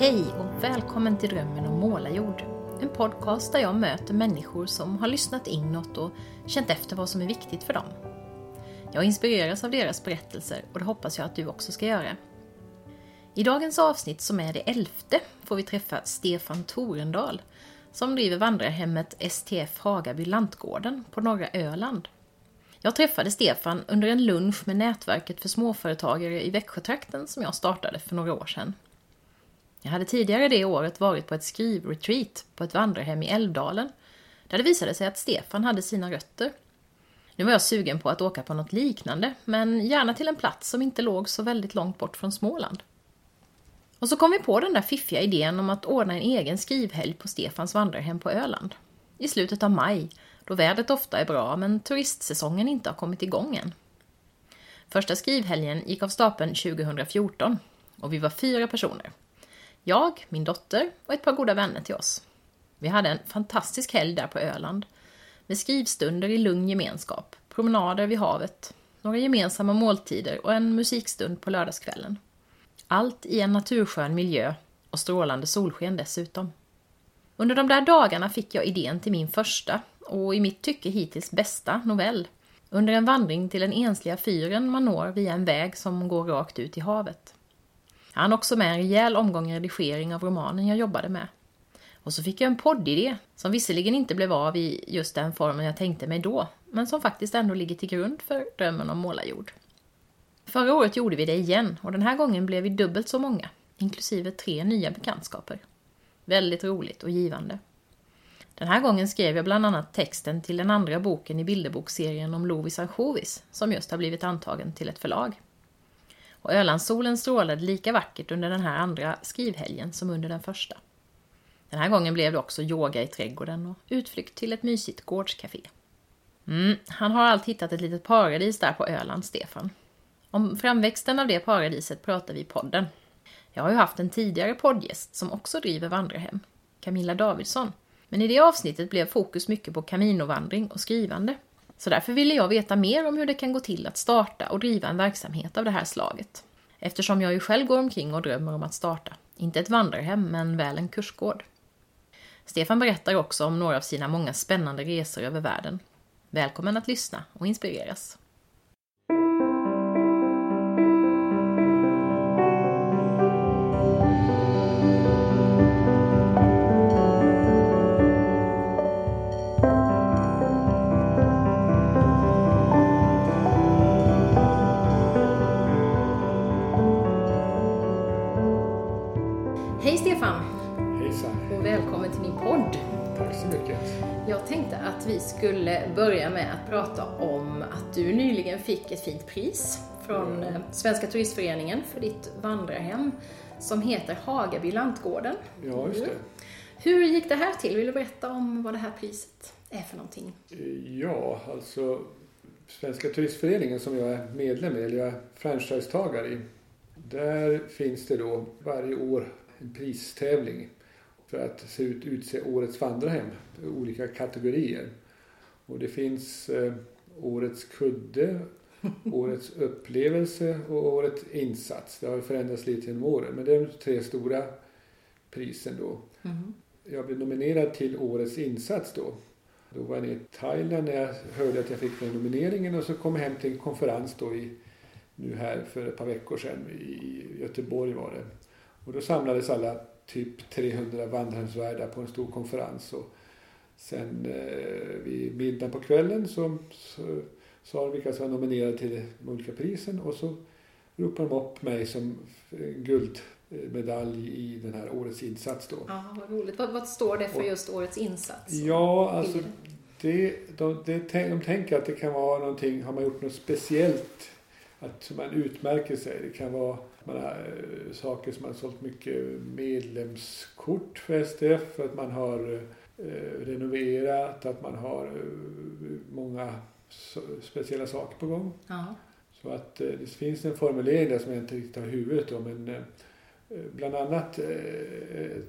Hej och välkommen till Drömmen om målarjord. En podcast där jag möter människor som har lyssnat inåt och känt efter vad som är viktigt för dem. Jag inspireras av deras berättelser och det hoppas jag att du också ska göra. I dagens avsnitt som är det elfte får vi träffa Stefan Torendal som driver vandrarhemmet STF Hagaby Lantgården på norra Öland. Jag träffade Stefan under en lunch med nätverket för småföretagare i Växjötrakten som jag startade för några år sedan. Jag hade tidigare det året varit på ett skrivretreat på ett vandrarhem i Älvdalen där det visade sig att Stefan hade sina rötter. Nu var jag sugen på att åka på något liknande, men gärna till en plats som inte låg så väldigt långt bort från Småland. Och så kom vi på den där fiffiga idén om att ordna en egen skrivhelg på Stefans vandrarhem på Öland. I slutet av maj, då vädret ofta är bra men turistsäsongen inte har kommit igång än. Första skrivhelgen gick av stapeln 2014 och vi var fyra personer. Jag, min dotter och ett par goda vänner till oss. Vi hade en fantastisk helg där på Öland. Med skrivstunder i lugn gemenskap, promenader vid havet, några gemensamma måltider och en musikstund på lördagskvällen. Allt i en naturskön miljö och strålande solsken dessutom. Under de där dagarna fick jag idén till min första och i mitt tycke hittills bästa novell. Under en vandring till den ensliga fyren man når via en väg som går rakt ut i havet. Jag hann också med en rejäl omgång redigering av romanen jag jobbade med. Och så fick jag en poddidé, som visserligen inte blev av i just den formen jag tänkte mig då, men som faktiskt ändå ligger till grund för drömmen om målarjord. Förra året gjorde vi det igen och den här gången blev vi dubbelt så många, inklusive tre nya bekantskaper. Väldigt roligt och givande. Den här gången skrev jag bland annat texten till den andra boken i bilderbokserien om Lovis ansjovis, som just har blivit antagen till ett förlag. Och Ölandssolen strålade lika vackert under den här andra skrivhelgen som under den första. Den här gången blev det också yoga i trädgården och utflykt till ett mysigt gårdscafé. Mm, han har allt hittat ett litet paradis där på Öland, Stefan. Om framväxten av det paradiset pratar vi i podden. Jag har ju haft en tidigare poddgäst som också driver vandrarhem, Camilla Davidsson. Men i det avsnittet blev fokus mycket på kaminovandring och skrivande. Så därför ville jag veta mer om hur det kan gå till att starta och driva en verksamhet av det här slaget. Eftersom jag ju själv går omkring och drömmer om att starta, inte ett vandrarhem men väl en kursgård. Stefan berättar också om några av sina många spännande resor över världen. Välkommen att lyssna och inspireras. Vi skulle börja med att prata om att du nyligen fick ett fint pris från eh, Svenska Turistföreningen för ditt vandrarhem som heter Hagaby Lantgården. Ja, just det. Hur gick det här till? Vill du berätta om vad det här priset är för någonting? Ja, alltså Svenska Turistföreningen som jag är medlem i, eller jag är franchisetagare i. Där finns det då varje år en pristävling för att se ut, utse årets vandrarhem, olika kategorier. Och det finns eh, årets kudde, årets upplevelse och årets insats. Det har förändrats lite genom åren, men det är de tre stora prisen då. Mm. Jag blev nominerad till årets insats då. Då var jag nere i Thailand när jag hörde att jag fick den nomineringen och så kom jag hem till en konferens då i, nu här för ett par veckor sedan i Göteborg var det. Och då samlades alla typ 300 vandrarhemsvärdar på en stor konferens och sen eh, vid middag på kvällen så, så sa de vilka som var nominerade till de olika prisen och så ropade de upp mig som guldmedalj i den här årets insats då. Ja, vad roligt. Vad, vad står det för just årets insats? Ja, alltså det, de, det, de tänker att det kan vara någonting, har man gjort något speciellt, att man utmärker sig. Det kan vara man har, eh, saker som man har sålt mycket medlemskort för STF, för att man har eh, renoverat, att man har eh, många speciella saker på gång. Ja. Så att eh, det finns en formulering där som jag inte riktigt har i huvudet om, men eh, bland annat eh,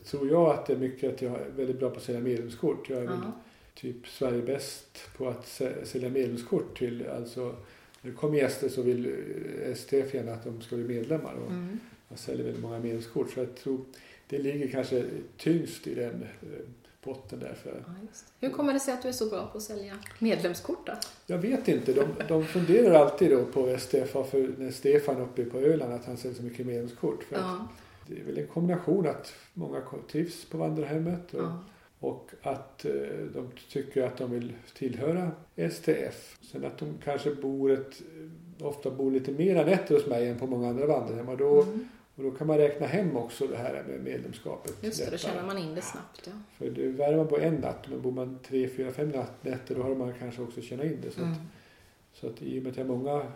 tror jag att det är mycket att jag är väldigt bra på att sälja medlemskort. Jag är Ja. typ Sverige bäst på att sä- sälja medlemskort till, alltså när det kommer gäster så vill eh, STF gärna att de ska bli medlemmar och Mm. jag säljer väldigt många medlemskort så jag tror det ligger kanske tyngst i den eh, potten där. För, Ja. Hur kommer det sig att du är så bra på att sälja medlemskort då? jag vet inte, de, de funderar alltid då på STF, för när Stefan uppe på Öland, att han säljer så mycket medlemskort. För att Ja, det är väl en kombination att många trivs på vandrarhemmet och, ja. och att eh, de tycker att de vill tillhöra STF. Sen att de kanske bor ett, ofta bor lite mera nätter hos mig än på många andra vandrarhem och då, Mm. Och då kan man räkna hem också det här med medlemskapet. Just det, då känner man in det snabbt. Ja. För det värmer man på en natt, men bor man tre, fyra, fem nätter då har man kanske också känna in det. Så, Mm. att, så att i och med att jag har många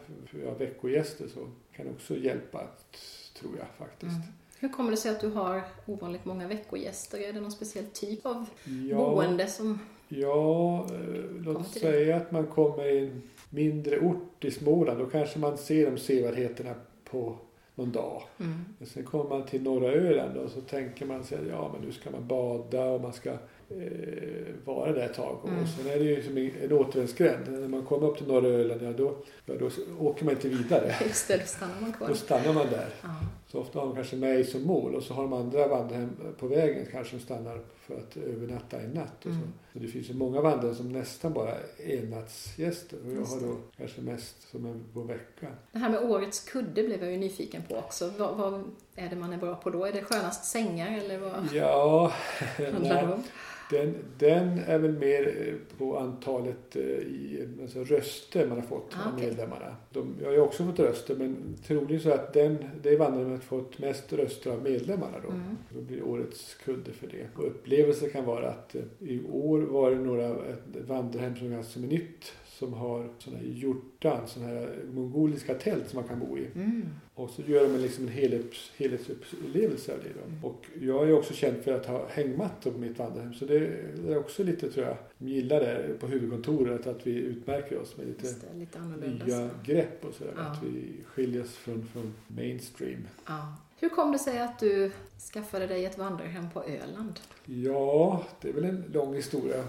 ja, veckogäster så kan det också hjälpa, att, tror jag faktiskt. Mm. Hur kommer det sig att du har ovanligt många veckogäster? Är det någon speciell typ av Ja, boende som... Ja, eh, låt till säga att man kommer i en mindre ort i Småland. Då kanske man ser de sevärdheterna på någon dag. Mm. Men sen kommer man till norra Öland och så tänker man sig ja men nu ska man bada och man ska eh, vara där ett tag. Mm. Och sen är det ju som en återvändsgränd. När man kommer upp till norra Öland ja, då, ja, då åker man inte vidare. Just det, då stannar man kvar. Då stannar man där. Ja. Så ofta har de kanske mig som mål och så har de andra vandrarhem på vägen kanske som stannar för att övernatta en natt. Och så. Mm. så det finns ju många vandrare som nästan bara är ennatsgäster och jag har då kanske mest som en på vecka. Det här med årets kudde blev jag ju nyfiken på också. Vad, vad är det man är bra på då? Är det skönast sängar eller vad Ja, handlar det om? Den, den är väl mer eh, på antalet eh, i, alltså röster man har fått Ah, av medlemmarna. De, jag har ju också fått röster men troligen så att den, det vandrarhemmet fått mest röster av medlemmarna då. Mm. Då blir årets kudde för det. Och upplevelsen kan vara att eh, i år var det några vandrarhem som är ganska nytt som har sådana här hjortan, sådana här mongoliska tält som man kan bo i. Mm. Och så gör de en liksom en helhets, helhetsupplevelse av det. Då. Mm. Och jag är också känd för att ha hängmattor på mitt vandrarhem. Så det är också lite, tror jag, de gillar det på huvudkontoret, att vi utmärker oss med lite det, lite nya grepp och sådär. Ja. Att vi skiljer oss från, från mainstream. Ja. Hur kom det sig att du skaffade dig ett vandrarhem på Öland? Ja, det är väl en lång historia.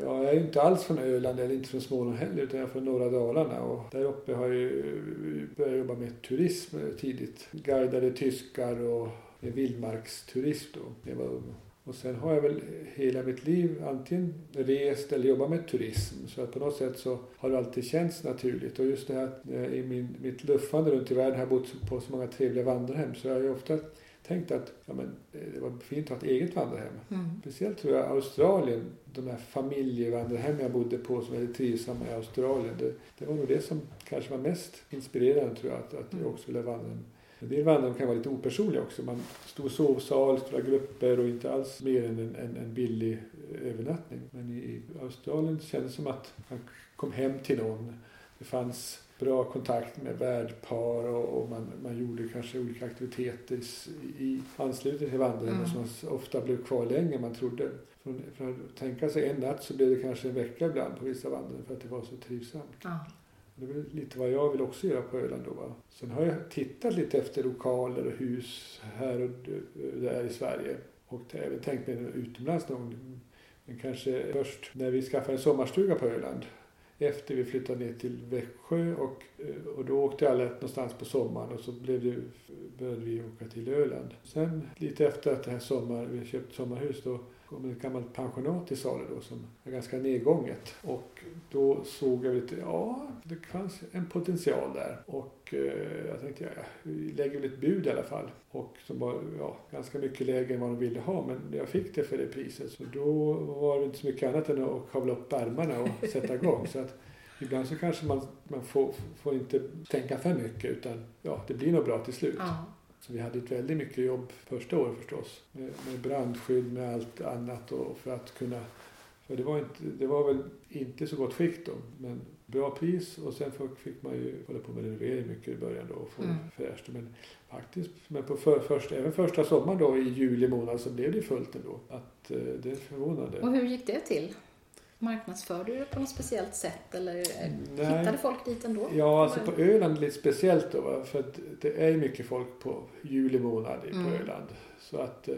Jag är ju inte alls från Öland eller inte från Småland heller utan jag är från norra Dalarna och där uppe har jag ju börjat jobba med turism tidigt. Guidade tyskar och vildmarksturism då när jag var ung. Och sen har jag väl hela mitt liv antingen rest eller jobbat med turism. Så att på något sätt så har det alltid känts naturligt. Och just det här eh, i min, mitt luffande runt i världen har jag bott på så många trevliga vandrarhem. Så jag har ju ofta tänkt att ja, men, eh, det var fint att ha ett eget vandrarhem. Mm. Speciellt tror jag Australien, de här familjevandrarhem jag bodde på som är trivsamma i Australien. Det, det var nog det som kanske var mest inspirerande tror jag, att, att jag Mm. också ville vandra. En del vandrarhem kan vara lite opersonliga också. Man stor sovsal, stora grupper och inte alls mer än en, en, en billig eh, övernattning. Men i, i Australien kändes det som att man kom hem till någon. Det fanns bra kontakt med värdpar och, och man, man gjorde kanske olika aktiviteter i, anslutning till vandrarhemmet Mm. som ofta blev kvar längre än man trodde. Från, från att tänka sig en natt så blev det kanske en vecka ibland på vissa vandrarhem för att det var så trivsamt. Ja. Det är väl lite vad jag vill också göra på Öland då. Va? Sen har jag tittat lite efter lokaler och hus här och där i Sverige. Och även tänkt mig utomlands någon gång. Men kanske först när vi skaffade en sommarstuga på Öland. Efter vi flyttade ner till Växjö och, eh, och då åkte alla någonstans på sommaren och så blev det, började vi åka till Öland. Sen lite efter att det här sommar, vi köpte sommarhus då kom ett gammalt pensionat till salu då som är ganska nedgånget. Och då såg jag lite, ja det fanns en potential där. Och eh, jag tänkte, ja, vi lägger väl ett bud i alla fall. Och som var ja, ganska mycket lägre än vad de ville ha men jag fick det för det priset. Så då var det inte så mycket annat än att kavla upp ärmarna och sätta igång. Så att ibland så kanske man, man får, får inte tänka för mycket utan ja, det blir nog bra till slut. Ja. Så vi hade ett väldigt mycket jobb första året förstås. Med, med brandskydd, med allt annat och för att kunna... För det var, inte, det var väl inte så gott skick då, men bra pris och sen fick- man ju hålla på med renovering mycket i början då och få Mm. fräscht. Men faktiskt, men på för, först, även första sommaren då i juli månad så blev det fullt ändå. Att, eh, det är förvånande. Och hur gick det till? Marknadsförde du det på något speciellt sätt eller Nej. hittade folk dit ändå? Ja, alltså på Öland lite speciellt då. För att det är mycket folk på juli månad i- på Mm. Öland. Så att eh,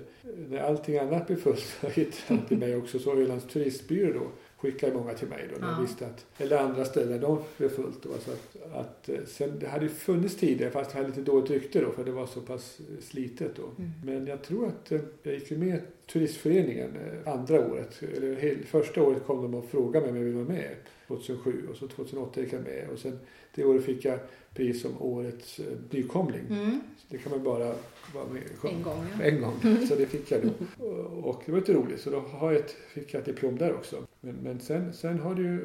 när allting annat blir fullt så hittar de till mig också. Så Ölands turistbyrå då skickade många till mig då. När Ja. jag visste att, eller andra ställen, de blev fullt då. Så att, att, eh, sen, det hade ju funnits tidigare fast det hade lite dåligt rykte då för det var så pass eh, slitet då. Mm. Men jag tror att eh, jag gick ju med turistföreningen andra året. Eller hel, första året kom de och frågade mig om jag ville vara med. 2007 och så 2008 gick jag med. Och sen det året fick jag pris som årets nykomling. Mm. Det kan man bara vara med En gång ja. en gång. Så det fick jag då. Och det var lite roligt. Så då har jag ett, fick jag ett diplom där också. Men, men sen, sen har det ju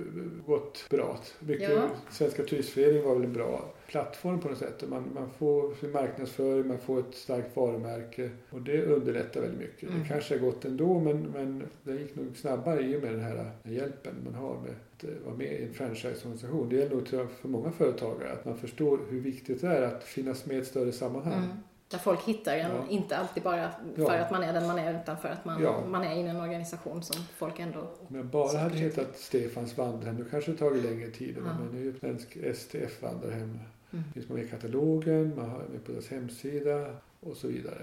gått bra. Mycket, Ja. Svenska turistföreningen var väl en bra plattform på något sätt. Man, man får sin marknadsföring, man får ett starkt varumärke. Och det underlättar väldigt mycket. Mm. Det kanske har gått ändå men, men det gick nog snabbare i och med den här hjälpen man har med att eh, vara med i en franchiseorganisation. Det gäller nog för många företagare att man förstår hur viktigt det är att finnas med i ett större sammanhang. Mm. Där folk hittar en, Ja. inte alltid bara för Ja. att man är den man är utan för att man, Ja. man är i en organisation som folk ändå... Om jag bara hade hetat Stefans vandrarhem, då kanske det tagit längre tid. Ja. Men nu är det svensk STF vandrarhem. Mm. finns man med i katalogen, man har med på deras hemsida och så vidare.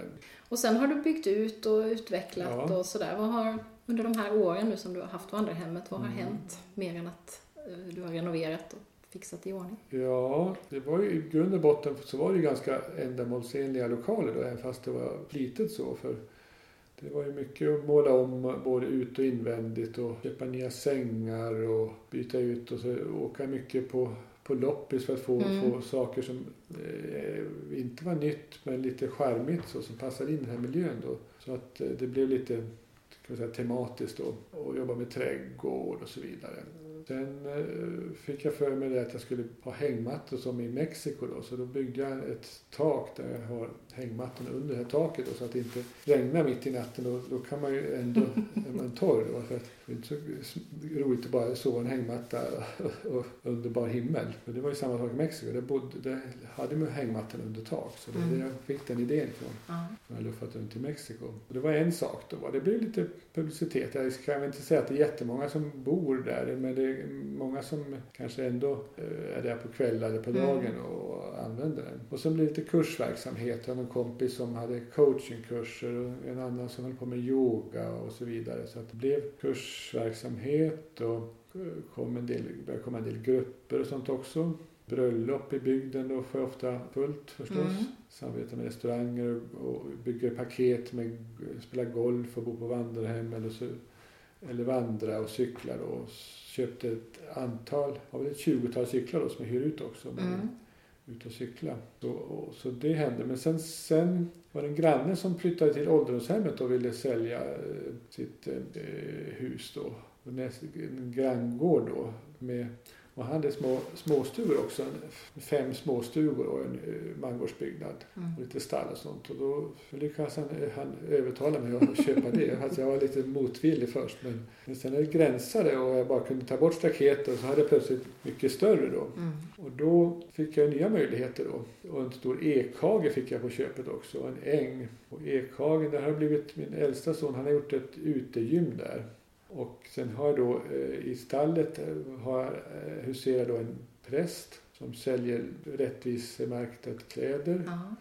Och sen har du byggt ut och utvecklat och sådär. Vad har, under de här åren nu som du har haft vandrarhemmet, vad har Mm. hänt mer än att eh, du har renoverat och fixat i ordning? Ja, det var ju i grund och botten så var det ju ganska ändamålsenliga lokaler då, även fast det var litet så. För det var ju mycket att måla om både ut och invändigt och köpa nya sängar och byta ut och så åka mycket på, på loppis för att få, Mm. få saker som eh, inte var nytt men lite charmigt så, som passade in i den här miljön då. Så att eh, det blev lite kan säga, tematiskt då och jobba med trädgård och så vidare. Sen eh, fick jag för mig det att jag skulle ha hängmattor som i Mexiko då. Så då byggde jag ett tak där jag har hängmattorna under här taket då, så att det inte regnar mitt i natten. Och då kan man ju ändå, är man torr då. För det är inte så roligt att bara sova i en hängmatta och under bar himmel. Men det var ju samma sak i Mexiko. Där, bodde, där hade man hängmattan under tak. Så det var Mm. där jag fick den idén ifrån. Ja. Jag har luffat runt i Mexiko. Och det var en sak då. Det blev lite publicitet. Jag väl inte säga att det är jättemånga som bor där. Men det är många som kanske ändå eh, är där på kvällar eller på Mm. dagen och använder den. Och sen blev det lite kursverksamhet. Jag hade en kompis som hade coachingkurser och en annan som höll på med yoga och så vidare. Så det blev kursverksamhet och kom en del, började komma en del grupper och sånt också. Bröllop i bygden då får jag ofta fullt förstås. Mm. Samarbeta med restauranger och bygger paket med spela golf och bo på vandrarhem eller, så, eller vandra och cykla då. Köpte ett antal, har väl ett 20-tal cyklar då som jag hyr ut också. Mm ut och cykla. Så, och, så det hände. Men sen, sen var det en granne som flyttade till ålderdomshemmet och ville sälja eh, sitt eh, hus då. En granngård då. Med, och han hade små, småstugor också. Fem småstugor och en eh, mangårdsbyggnad. Mm. Och lite stall och sånt. Och då lyckades han, han övertala mig att köpa det. Alltså jag var lite motvillig först. Men, men sen när det gränsade och jag bara kunde ta bort staketet så hade jag plötsligt mycket större då. Mm. Och då fick jag nya möjligheter då. Och en stor ekhage fick jag på köpet också. En äng. Och ekhagen, där har blivit min äldsta son, han har gjort ett utegym där. Och sen har jag då eh, i stallet eh, har, eh, huserar då en präst som säljer rättvisemärkta kläder. Ja.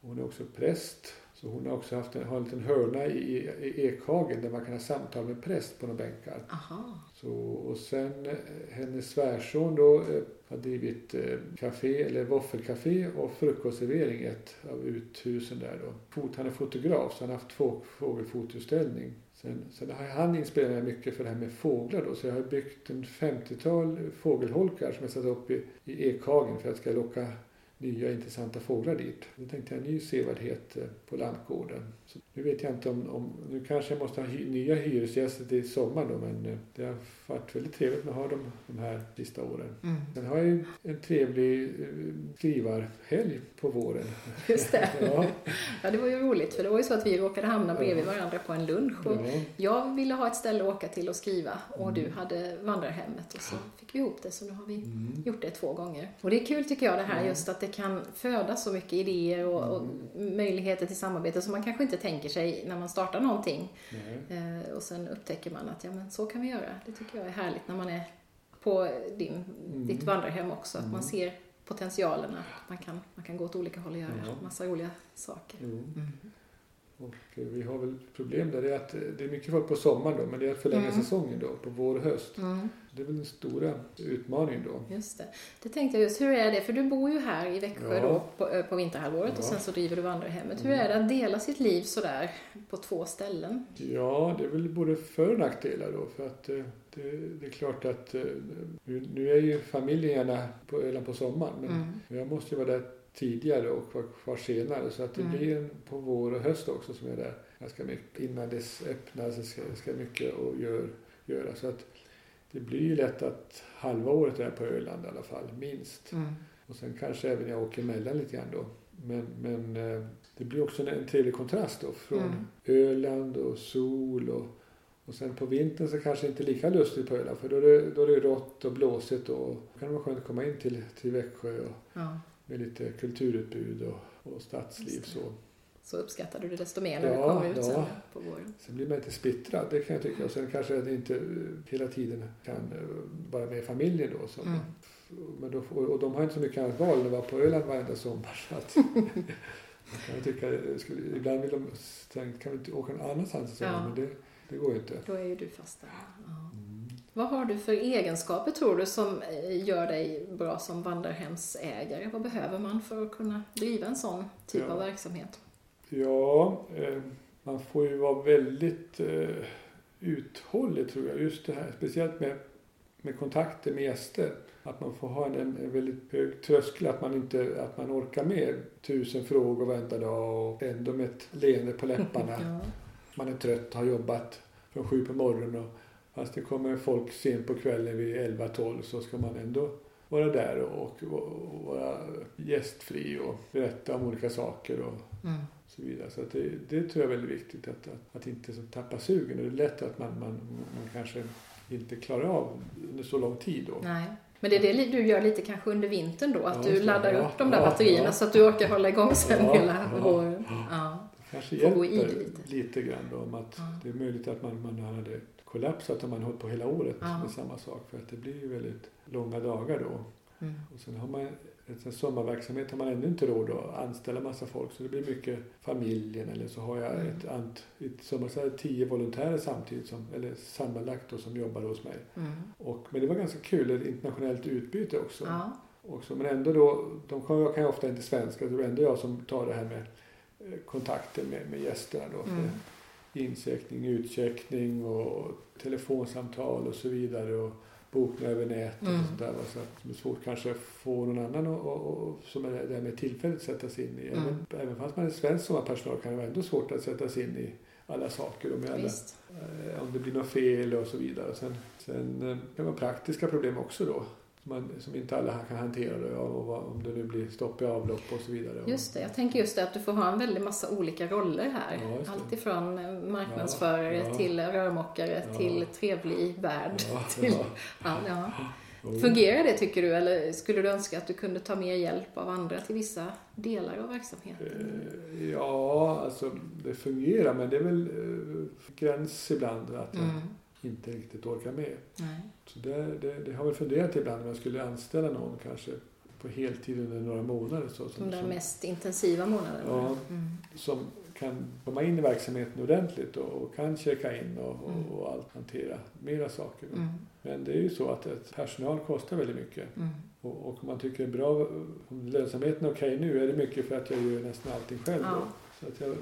Hon är också präst. Så hon har också haft en, har en liten hörna i, i ekhagen där man kan ha samtal med präst på några bänkar. Aha. Så, och sen hennes svärson då har drivit café, eller våffelcafé och frukostservering i ett av uthusen där då. Fot, han är fotograf så han har haft två fågelfotoutställning. Sen, sen har han inspirerat mig mycket för det här med fåglar då. Så jag har byggt en 50-tal fågelholkar som jag satt upp i, i ekhagen för att jag ska locka nya intressanta fåglar dit. Då tänkte jag en ny sevärdhet eh, på lantgården. Så nu vet jag inte om, om nu kanske jag måste ha hy, nya hyresgäster till sommar då men eh, det har varit väldigt trevligt med att ha dem de här sista åren. Mm. Sen har jag ju en trevlig eh, skrivarhelg på våren. Just det. Ja, Ja, det var ju roligt för det var ju så att vi råkade hamna bredvid Ja. varandra på en lunch. Och ja. jag ville ha ett ställe att åka till och skriva och Mm. du hade vandrarhemmet och så fick vi ihop det så nu har vi Mm. gjort det två gånger. Och det är kul tycker jag det här just att det kan födas så mycket idéer och, och Mm. möjligheter till samarbete som man kanske inte tänker sig när man startar någonting. Eh, och sen upptäcker man att ja men så kan vi göra. Det tycker jag är härligt när man är på din, Mm. ditt vandrarhem också. Att man Mm. ser potentialen att man kan, man kan gå åt olika håll och göra Ja. massa roliga saker. Mm. Och eh, vi har väl problem där. Det är att eh, det är mycket folk på sommaren då, men det är att förlänga Mm. säsongen då på vår och höst. Mm, Det är väl den stora utmaningen då. just det. Det tänkte jag just, hur är det? För du bor ju här i Växjö Ja. då på, eh, på vinterhalvåret och Ja. sen så driver du vandrarhemmet. Hur Mm. är det att dela sitt liv sådär på två ställen? Ja, det är väl både för och nackdelar då. För att eh, det, det är klart att eh, nu, är ju familjen gärna på Öland på sommaren. Men Mm. jag måste ju vara där tidigare och vara kvar senare. Så att det Mm. blir på vår och höst också som jag är där ganska mycket. Innan det öppnar så ska, ska mycket att gör, göra. Så att det blir ju lätt att halva året är jag på Öland i alla fall, minst. Mm. Och sen kanske även jag åker emellan lite grann då. Men, men eh, det blir också en, en trevlig kontrast då från Mm. Öland och sol och, och sen på vintern så kanske inte lika lustigt på Öland för då är det, då är det rått och blåsigt och då kan det vara skönt att komma in till, till Växjö och, Ja. med lite kulturutbud och, och stadsliv så. Så uppskattar du det desto mer när Ja, du kommer ut ja. sen på våren. Sen blir man lite splittrad, det kan jag tycka. Och sen kanske det inte hela tiden kan eh, vara med familjen då. Som, Mm. men då och de har inte så mycket annat val än att vara på Öland varenda sommar. Så att, jag tycker, skulle, ibland vill de tänka, kan vi inte åka någon annanstans? Ja. Men det, det går ju inte. Då är ju du fast där. Ja. Mm. Vad har du för egenskaper tror du som eh, gör dig bra som vandrarhemsägare? Vad behöver man för att kunna driva en sån typ Ja. av verksamhet? Ja, eh, man får ju vara väldigt eh, uthållig tror jag. Just det här, speciellt med, med kontakter med gäster. Att man får ha en, en väldigt hög tröskel, att man inte att man orkar med tusen frågor varenda dag och ändå med ett leende på läpparna. Ja. Man är trött, har jobbat från sju på morgonen och fast det kommer folk sent på kvällen vid 11-12 så ska man ändå vara där och, och, och vara gästfri och berätta om olika saker och Mm. Så vidare. Så det, det tror jag är väldigt viktigt att, att, att inte så tappa sugen. Det är lätt att man, man, man kanske inte klarar av under så lång tid då. Nej. Men det är det du gör lite kanske under vintern då? Att Ja, du det. laddar Ja, upp de där ja, batterierna så att du orkar hålla igång sen Ja, hela ja, våren? ja. Ja. kanske hjälper det lite. lite grann då om att det är möjligt att man, man hade kollapsat om man hållit på hela året med samma sak. För att det blir ju väldigt långa dagar då. Mm. Och sen har man en sommarverksamhet har man ännu inte råd att anställa massa folk. Så det blir mycket familjen eller så har jag Mm. ett, ant, ett sommar så är det tio volontärer samtidigt som, eller sammanlagt då, som jobbar hos mig. Mm. Och, men det var ganska kul, ett internationellt utbyte också. Ja. också. Men ändå då, de kan kan ju ofta inte svenska, så det är ändå jag som tar det här med eh, kontakten med, med gästerna då. För Mm. Incheckning, utcheckning och telefonsamtal och så vidare. Och bokning över nätet Mm. och sånt där. Så att det är svårt kanske att få någon annan och, och, och, som är där med tillfälligt sätta sig in i. Mm. Även, även fast man är svensk sommarpersonal kan det vara ändå svårt att sätta sig in i alla saker och med alla. Eh, om det blir något fel och så vidare. Sen, sen eh, kan det vara praktiska problem också då. Man, som inte alla kan hantera då, och vad, om det nu blir stopp i avlopp och så vidare. Just det, jag tänker just det att du får ha en väldig massa olika roller här. Ja, just det. Allt ifrån eh, marknadsförare Ja, ja. till rörmokare till trevlig värd. Till, ja. Fungerar det tycker du eller skulle du önska att du kunde ta mer hjälp av andra till vissa delar av verksamheten? Eh, Ja, alltså det fungerar men det är väl eh, gräns ibland att Mm. Inte riktigt orkar med. Nej. Så det, det, det har väl funderat ibland om jag skulle anställa någon kanske på heltid under några månader. Så, som, De mest intensiva månaderna. Ja. Mm. som kan komma in i verksamheten ordentligt och, och kan checka in och, och, Mm. och allt, hantera mera saker. Mm. Men det är ju så att ett personal kostar väldigt mycket. Mm. Och, och om man tycker det är bra, om lönsamheten är okej nu är det mycket för att jag gör nästan allting själv. Ja. Så att jag,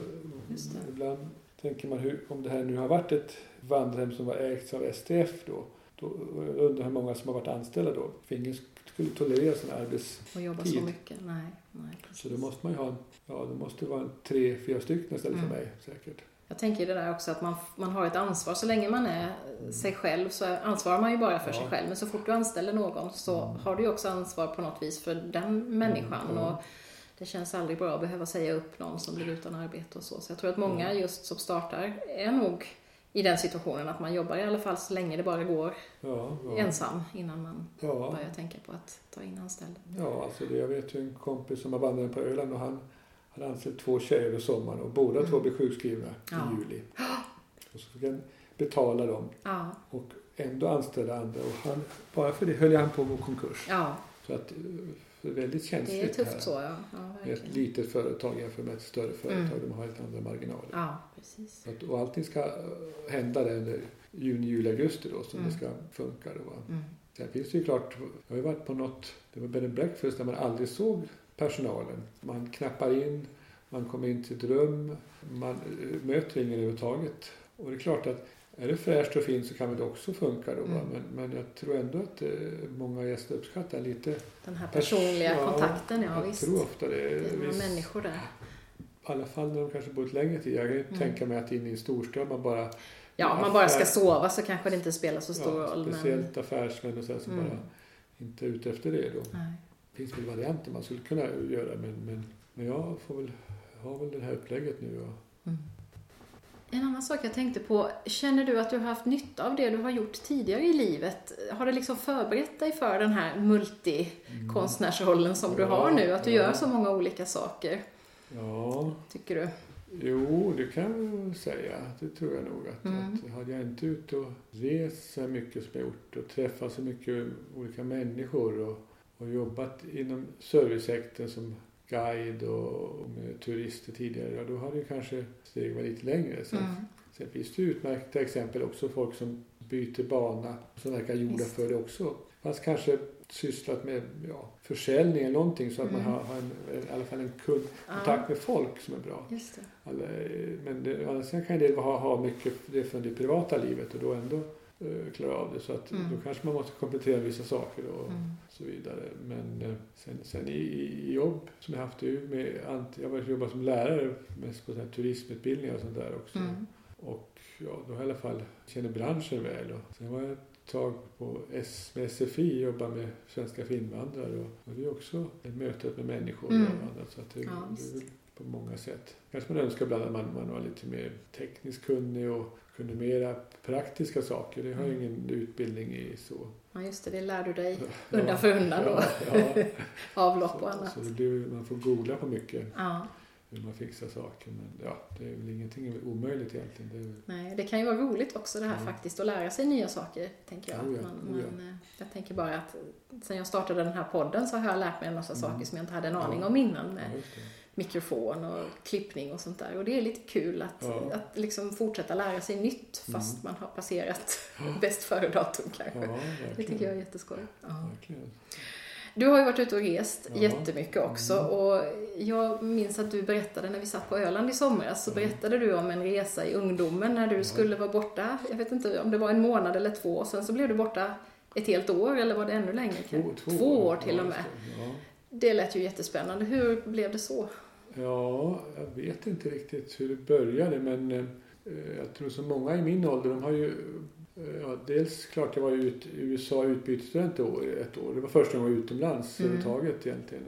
ibland tänker man hur, om det här nu har varit ett vandrarhem som var ägts av STF då, då undrar jag hur många som har varit anställda då. För ingen skulle tolerera sån arbets... Och jobba så mycket. Nej, nej precis. Så då måste man ju ha en, ja det måste vara tre, fyra stycken istället Mm. för mig säkert. Jag tänker det där också att man, man har ett ansvar. Så länge man är sig själv så ansvarar man ju bara för Ja. sig själv. Men så fort du anställer någon så Mm. har du ju också ansvar på något vis för den människan. Mm. Och det känns aldrig bra att behöva säga upp någon som blir utan arbete och så. Så jag tror att många Mm. just som startar är nog i den situationen att man jobbar i alla fall så länge det bara går Ja, ja. ensam innan man Ja, börjar tänka på att ta in anställda. ja alltså det, jag vet ju en kompis som har vandrat på Öland och han hade anställt två tjejer över sommaren och båda Mm. två blev sjukskrivna i juli. Och så fick han betala dem och ändå anställa andra och han, bara för det höll han på att gå konkurs. ja, Så att, eh, väldigt känsligt Det är tufft här. så, ja. ja Ett litet företag jämfört med ett större företag. Mm. De har helt andra marginaler. Ja, precis. Att, och allting ska eh, hända där under juni, juli, augusti då som Mm. det ska funka. Då, va? Mm. Sen finns det ju klart, jag har ju varit på något, det var bed and breakfast där man aldrig såg personalen. Man knappar in, man kommer in till ett rum, man eh, möter ingen överhuvudtaget. Och det är klart att är det fräscht och fint så kan det också funka då. Mm. Men, men jag tror ändå att eh, många gäster uppskattar lite Den här personliga Ja, kontakten, ja jag visst. tror ofta det. Det är några människor där. I alla fall när de kanske bott längre tid. Jag kan ju Mm. tänka mig att in i en storstad man bara... Ja, om man bara ska sova så kanske det inte spelar så stor ja, roll. Men... Speciellt affärsmän och så här som Mm. bara inte är ute efter det då. Nej. Det finns väl varianter man skulle kunna göra men, men, men jag får väl, har väl det här upplägget nu. Och, Mm. En annan sak jag tänkte på, känner du att du har haft nytta av det du har gjort tidigare i livet? Har det liksom förberett dig för den här multikonstnärsrollen som du Ja, har nu? Att du ja. gör så många olika saker, ja, tycker du? jo det kan jag säga. Det tror jag nog. Att, Mm. att hade jag inte ut och rest så mycket som jag gjort och träffat så mycket olika människor och, och jobbat inom servicesektorn som guide och, och med turister tidigare, ja, då hade ju kanske steget varit lite längre. Sen, Mm. sen finns det utmärkta exempel också, folk som byter bana, som verkar gjorda för det också. Fast kanske sysslat med ja, försäljning eller någonting så att man Mm. har, har en, i alla fall en kund, kontakt med folk som är bra. Just det. Alla, men det, sidan kan del ha, ha mycket det från det privata livet och då ändå eh, klara av det. Så att Mm. då kanske man måste komplettera vissa saker och Mm. så vidare. Men eh, sen, sen i, i jobb som jag haft ju med, jag har jobbat som lärare mest på så här turismutbildningar och sånt där också. Mm. Och ja, då har jag i alla fall känner branschen väl. Och sen var jag ett tag på S, med SFI jobba med svenska för invandrare och, och det är också ett mötet med människor Mm. och annat. Så att det, Ja, det på många sätt. Kanske man önskar ibland att man, man var lite mer tekniskt kunnig och kunde mera praktiska saker. Det har jag Mm. ingen utbildning i så. Ja, just det. Det lär du dig Ja, undan för undan då. Ja, ja. Avlopp och Så, annat. så det blir, man får googla på mycket Ja, hur man fixar saker. Men ja, det är väl ingenting omöjligt egentligen. Det väl- nej, det kan ju vara roligt också det här Mm. faktiskt, att lära sig nya saker, tänker jag. Oh ja, Man, oh ja. man, eh, jag tänker bara att sen jag startade den här podden så har jag lärt mig en massa Mm. saker som jag inte hade en aning Ja. om innan med ja, det. Mikrofon och klippning och sånt där. Och det är lite kul att, Ja. att liksom fortsätta lära sig nytt fast Mm. man har passerat bäst före-datum kanske. Ja, Det tycker jag är jätteskoj. Ja. Du har ju varit ute och rest Ja. jättemycket också Mm. och jag minns att du berättade när vi satt på Öland i somras så Ja. berättade du om en resa i ungdomen när du skulle vara borta, jag vet inte om det var en månad eller två och sen så blev du borta ett helt år eller var det ännu längre? Två, Två år till och med. Det lät ju jättespännande. Hur blev det så? Ja, jag vet inte riktigt hur det började men eh, jag tror så många i min ålder de har ju eh, ja, dels klart jag var ju ut, i USA utbytesstudent ett år. Det var första gången jag var utomlands Mm. överhuvudtaget egentligen.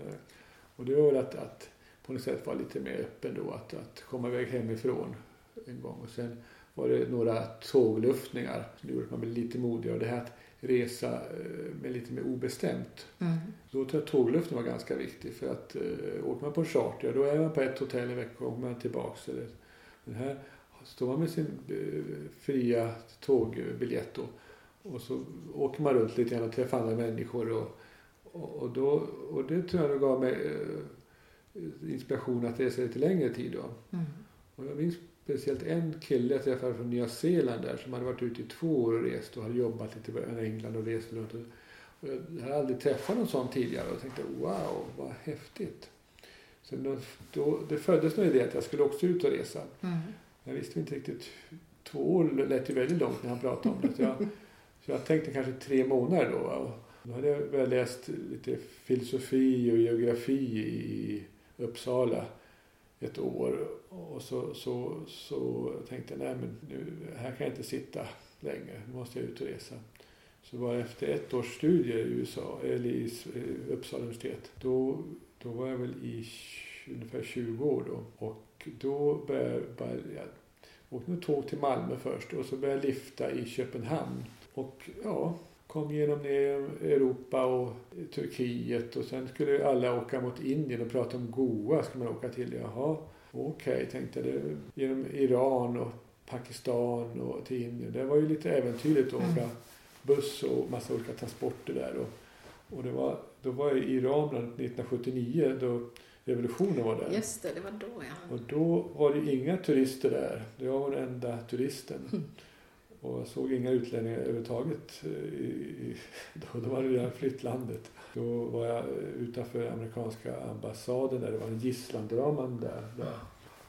Och det var väl att, att på något sätt vara lite mer öppen då att, att komma iväg hemifrån en gång. Och sen var det några tågluftningar som gjorde att man blev lite modigare. Det här att resa eh, med lite mer obestämt. Mm. Då tror jag tågluften var ganska viktig för att eh, åker man på charter då är man på ett hotell i veckan och kommer man tillbaks. Eller, men här står man med sin eh, fria tågbiljett då, och så åker man runt lite grann och träffar andra människor och, och, och, då, och det tror jag nog gav mig eh, inspiration att resa lite längre tid då. Mm. Och jag minns speciellt en kille jag träffade från Nya Zeeland där som hade varit ute i två år och rest och hade jobbat lite i England och rest runt. Och jag hade aldrig träffat någon sån tidigare och tänkte wow, vad häftigt. Sen då, då, det föddes nog idé att jag skulle också ut och resa. Mm. Jag visste inte riktigt. Två år lät ju väldigt långt när han pratade om det. Så jag, så jag tänkte kanske tre månader då. Och då hade jag väl läst lite filosofi och geografi i Uppsala ett år. Och så, så, så tänkte jag, nej men nu, här kan jag inte sitta länge. Nu måste jag ut och resa. Så var efter ett års studier i USA, eller i Uppsala universitet, då, då var jag väl i ungefär 20 år då. Och då började, jag, jag åkte nog tåg till Malmö först och så började jag lifta i Köpenhamn. Och ja, kom genom Europa och Turkiet och sen skulle alla åka mot Indien och prata om Goa ska man åka till. Jaha, okej tänkte jag. Genom Iran och Pakistan och till Indien. Det var ju lite äventyrligt att Mm. åka buss och massa olika transporter där. Och, och det var då var jag i Iran 1979 då revolutionen var där. Just det, det var då ja. Och då var det inga turister där. Jag var den enda turisten. Och jag såg inga utlänningar överhuvudtaget. I, i, då, då var det redan flytt landet. Då var jag utanför amerikanska ambassaden där det var en gisslandrama där. där.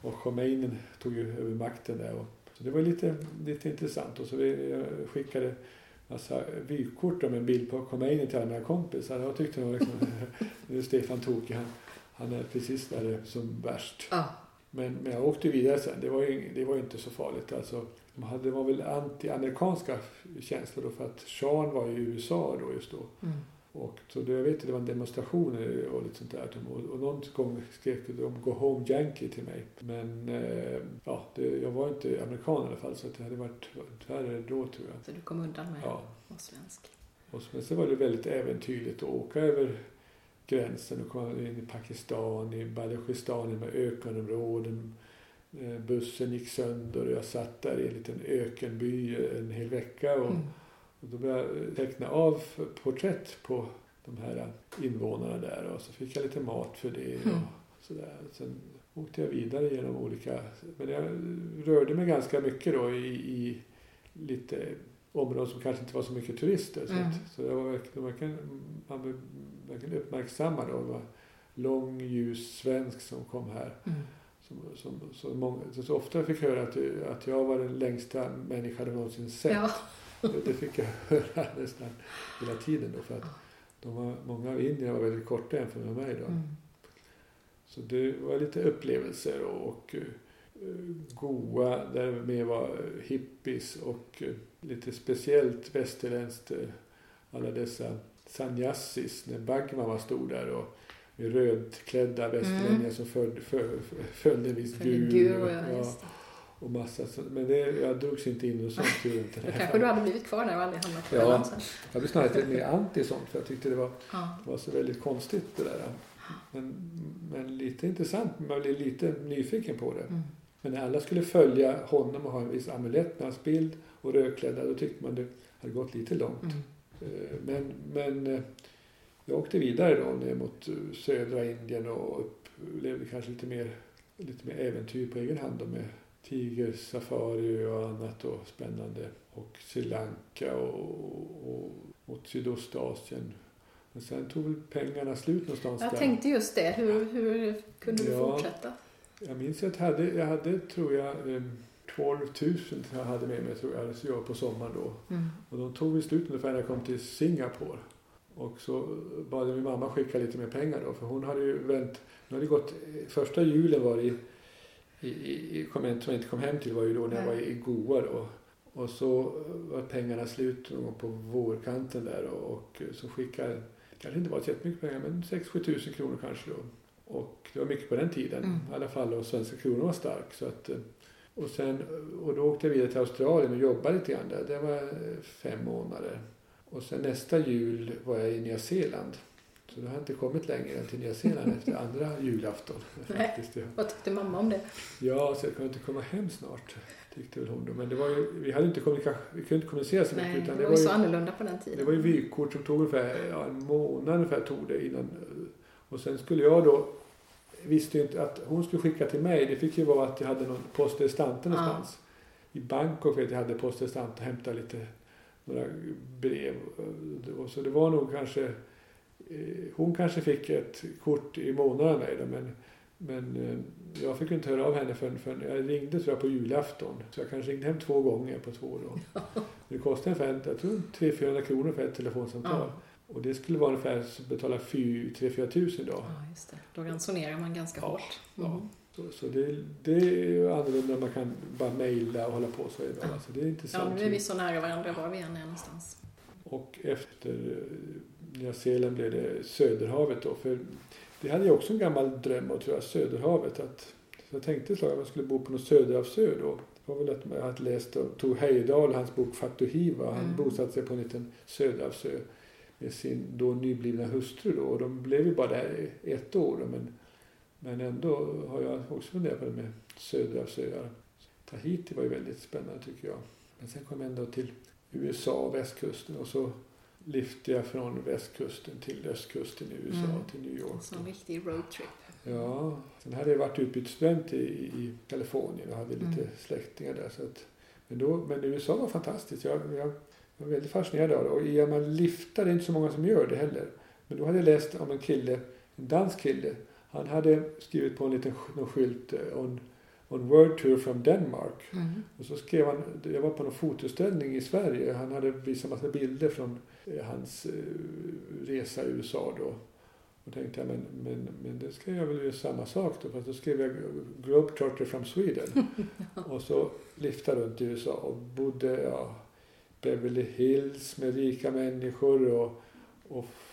Och Khomeini tog ju över makten där. Och, så det var lite, lite intressant. Och så vi, jag skickade massa vykort med en bild på Khomeini till alla mina kompisar. Jag tyckte nog liksom, nu Stefan tokig. Han, han är precis där som värst. Ja. Men, men jag åkte vidare sen. Det var ju det var inte så farligt. Alltså, de hade, det var väl anti-amerikanska känslor då för att Sean var i USA då just då. Mm. Och så det, jag vet det var en demonstration och lite sånt där. Och, och någon gång skrek de Go Home Yankee till mig. Men eh, ja, det, jag var inte amerikan i alla fall så det hade varit värre då tror jag. Så du kom undan med Ja. att vara svensk? Och så, men sen var det väldigt äventyrligt att åka över gränsen och komma in i Pakistan, i Baluchistan med ökenområden. Eh, Bussen gick sönder och jag satt där i en liten ökenby en hel vecka. Och, Mm. och då började jag teckna av porträtt på de här invånarna där och så fick jag lite mat för det. Och Mm. sådär. Sen åkte jag vidare genom olika, men jag rörde mig ganska mycket då i, i lite områden som kanske inte var så mycket turister. Så, Mm. att, så jag var verkligen, verkligen, man blev verkligen uppmärksammad. Det var lång, ljus svensk som kom här. Mm. Som, som, så, många, så ofta fick jag höra att, att jag var den längsta människa de någonsin sett. Ja. Det, fick jag höra nästan hela tiden då. För att de var, många av indierna var väldigt korta jämfört med mig då. Mm. Så det var lite upplevelser och, och uh, goa där med var hippies och uh, lite speciellt västerländskt. Uh, alla dessa sannyasis när Bagma var stor där och rödklädda västerlänningar Mm. som följde, föl, följde en viss det guru. guru, ja, det. och massa Men det, jag drogs inte in och sånt. jag inte. Då kanske du hade blivit kvar där och aldrig hamnat på Ja. Öland sen. Jag blev snarare mer anti sånt för jag tyckte det var Ja. det var så väldigt konstigt det där. Men, men lite intressant, man blev lite nyfiken på det. Mm. Men när alla skulle följa honom och ha en viss amulett med hans bild och rödklädda, då tyckte man det hade gått lite långt. Mm. Eh, Men, men eh, jag åkte vidare då ner mot eh, södra Indien och upplevde kanske lite mer, lite mer äventyr på egen hand då med tigersafari och annat och spännande. Och Sri Lanka och, och mot Sydostasien. Men sen tog väl pengarna slut någonstans Jag där. tänkte just det. Hur, hur kunde du Ja. fortsätta? Jag minns att jag hade, jag hade tror jag, eh, 12 000 jag hade med mig tror jag, så jag på sommaren då. Mm. Och de tog vi slut ungefär när jag kom till Singapore. Och så bad jag min mamma skicka lite mer pengar då, för hon hade ju vänt, hon hade gått, första julen var i, i, i, i konvent som jag inte kom hem till var ju då när jag var i Goa då. Och så var pengarna slut någon gång på vårkanten där och, och så skickade, det kanske inte var så jättemycket pengar, men 6-7 tusen kronor kanske då. Och det var mycket på den tiden Mm. i alla fall och svenska kronan var stark. Så att, eh, och, sen, och då åkte jag vidare till Australien och jobbade lite grann där. Det var fem månader. Och sen nästa jul var jag i Nya Zeeland. Så då har jag inte kommit längre än till Nya Zeeland efter andra julafton. Nej. Faktiskt, ja. Vad tyckte mamma om det? ja, så jag kan inte komma hem snart. Tyckte väl hon då. Men det var ju, vi hade inte kommunika- vi kunde inte kommunicera så mycket. Nej, utan det var ju ju, så annorlunda på den tiden. det var ju vykort som tog ungefär ja, en månad ungefär tog det innan. Och sen skulle jag då, visste ju inte att hon skulle skicka till mig. Det fick ju vara att jag hade någon post restante någonstans. I Bangkok vet jag hade post restante och hämtade lite, några brev. Så det var nog kanske, eh, hon kanske fick ett kort i månaden mig då, men men eh, jag fick inte höra av henne förrän, förrän jag ringde tror jag på julafton. Så jag kanske ringde hem två gånger på två år. Det kostade ungefär, jag tror 300-400 kronor för ett telefonsamtal. Ja. Och det skulle vara ungefär betala 3-4 tusen då. Ja, just det. Då ransonerar man ganska Ja, hårt. ja. Så, så det, det är ju annorlunda man kan bara mejla och hålla på så idag. Ja. Alltså det är Ja, intressant. nu är vi så nära varandra var vi än är någonstans. Och efter eh, Nya Zeeland blev det Söderhavet då. För det hade jag också en gammal dröm om, tror jag, Söderhavet. Att, så jag tänkte ett slag att man skulle bo på något söderhavsö då. Det var väl att jag hade läst tog Heyerdahl, hans bok Fatuhiva. Han Mm. bosatte sig på en liten söderhavsö med sin då nyblivna hustru då. Och de blev ju bara där ett år men, men ändå har jag också funderat på det med söderhavsöar. Tahiti var ju väldigt spännande tycker jag. Men sen kom jag ändå till USA, västkusten och så lyfte jag från västkusten till östkusten i USA, Mm. till New York. Så en riktig roadtrip. Ja, sen hade jag varit utbytesstudent i, i Kalifornien och hade lite Mm. släktingar där. Så att, men, då, men USA var fantastiskt. Jag, jag var väldigt fascinerad av det. Och i man liftar det är inte så många som gör det heller. Men då hade jag läst om en kille, en dansk kille. Han hade skrivit på en liten någon skylt eh, on, on World Tour from Denmark. Mm. Och så skrev han, jag var på någon fotoställning i Sverige. Han hade visat massa bilder från eh, hans eh, resa i USA då. Och tänkte jag, men, men, men det ska jag väl göra samma sak då. Fast då skrev jag Globetrotter from Sweden. och så liftade runt i USA och bodde, ja, Beverly Hills med rika människor och,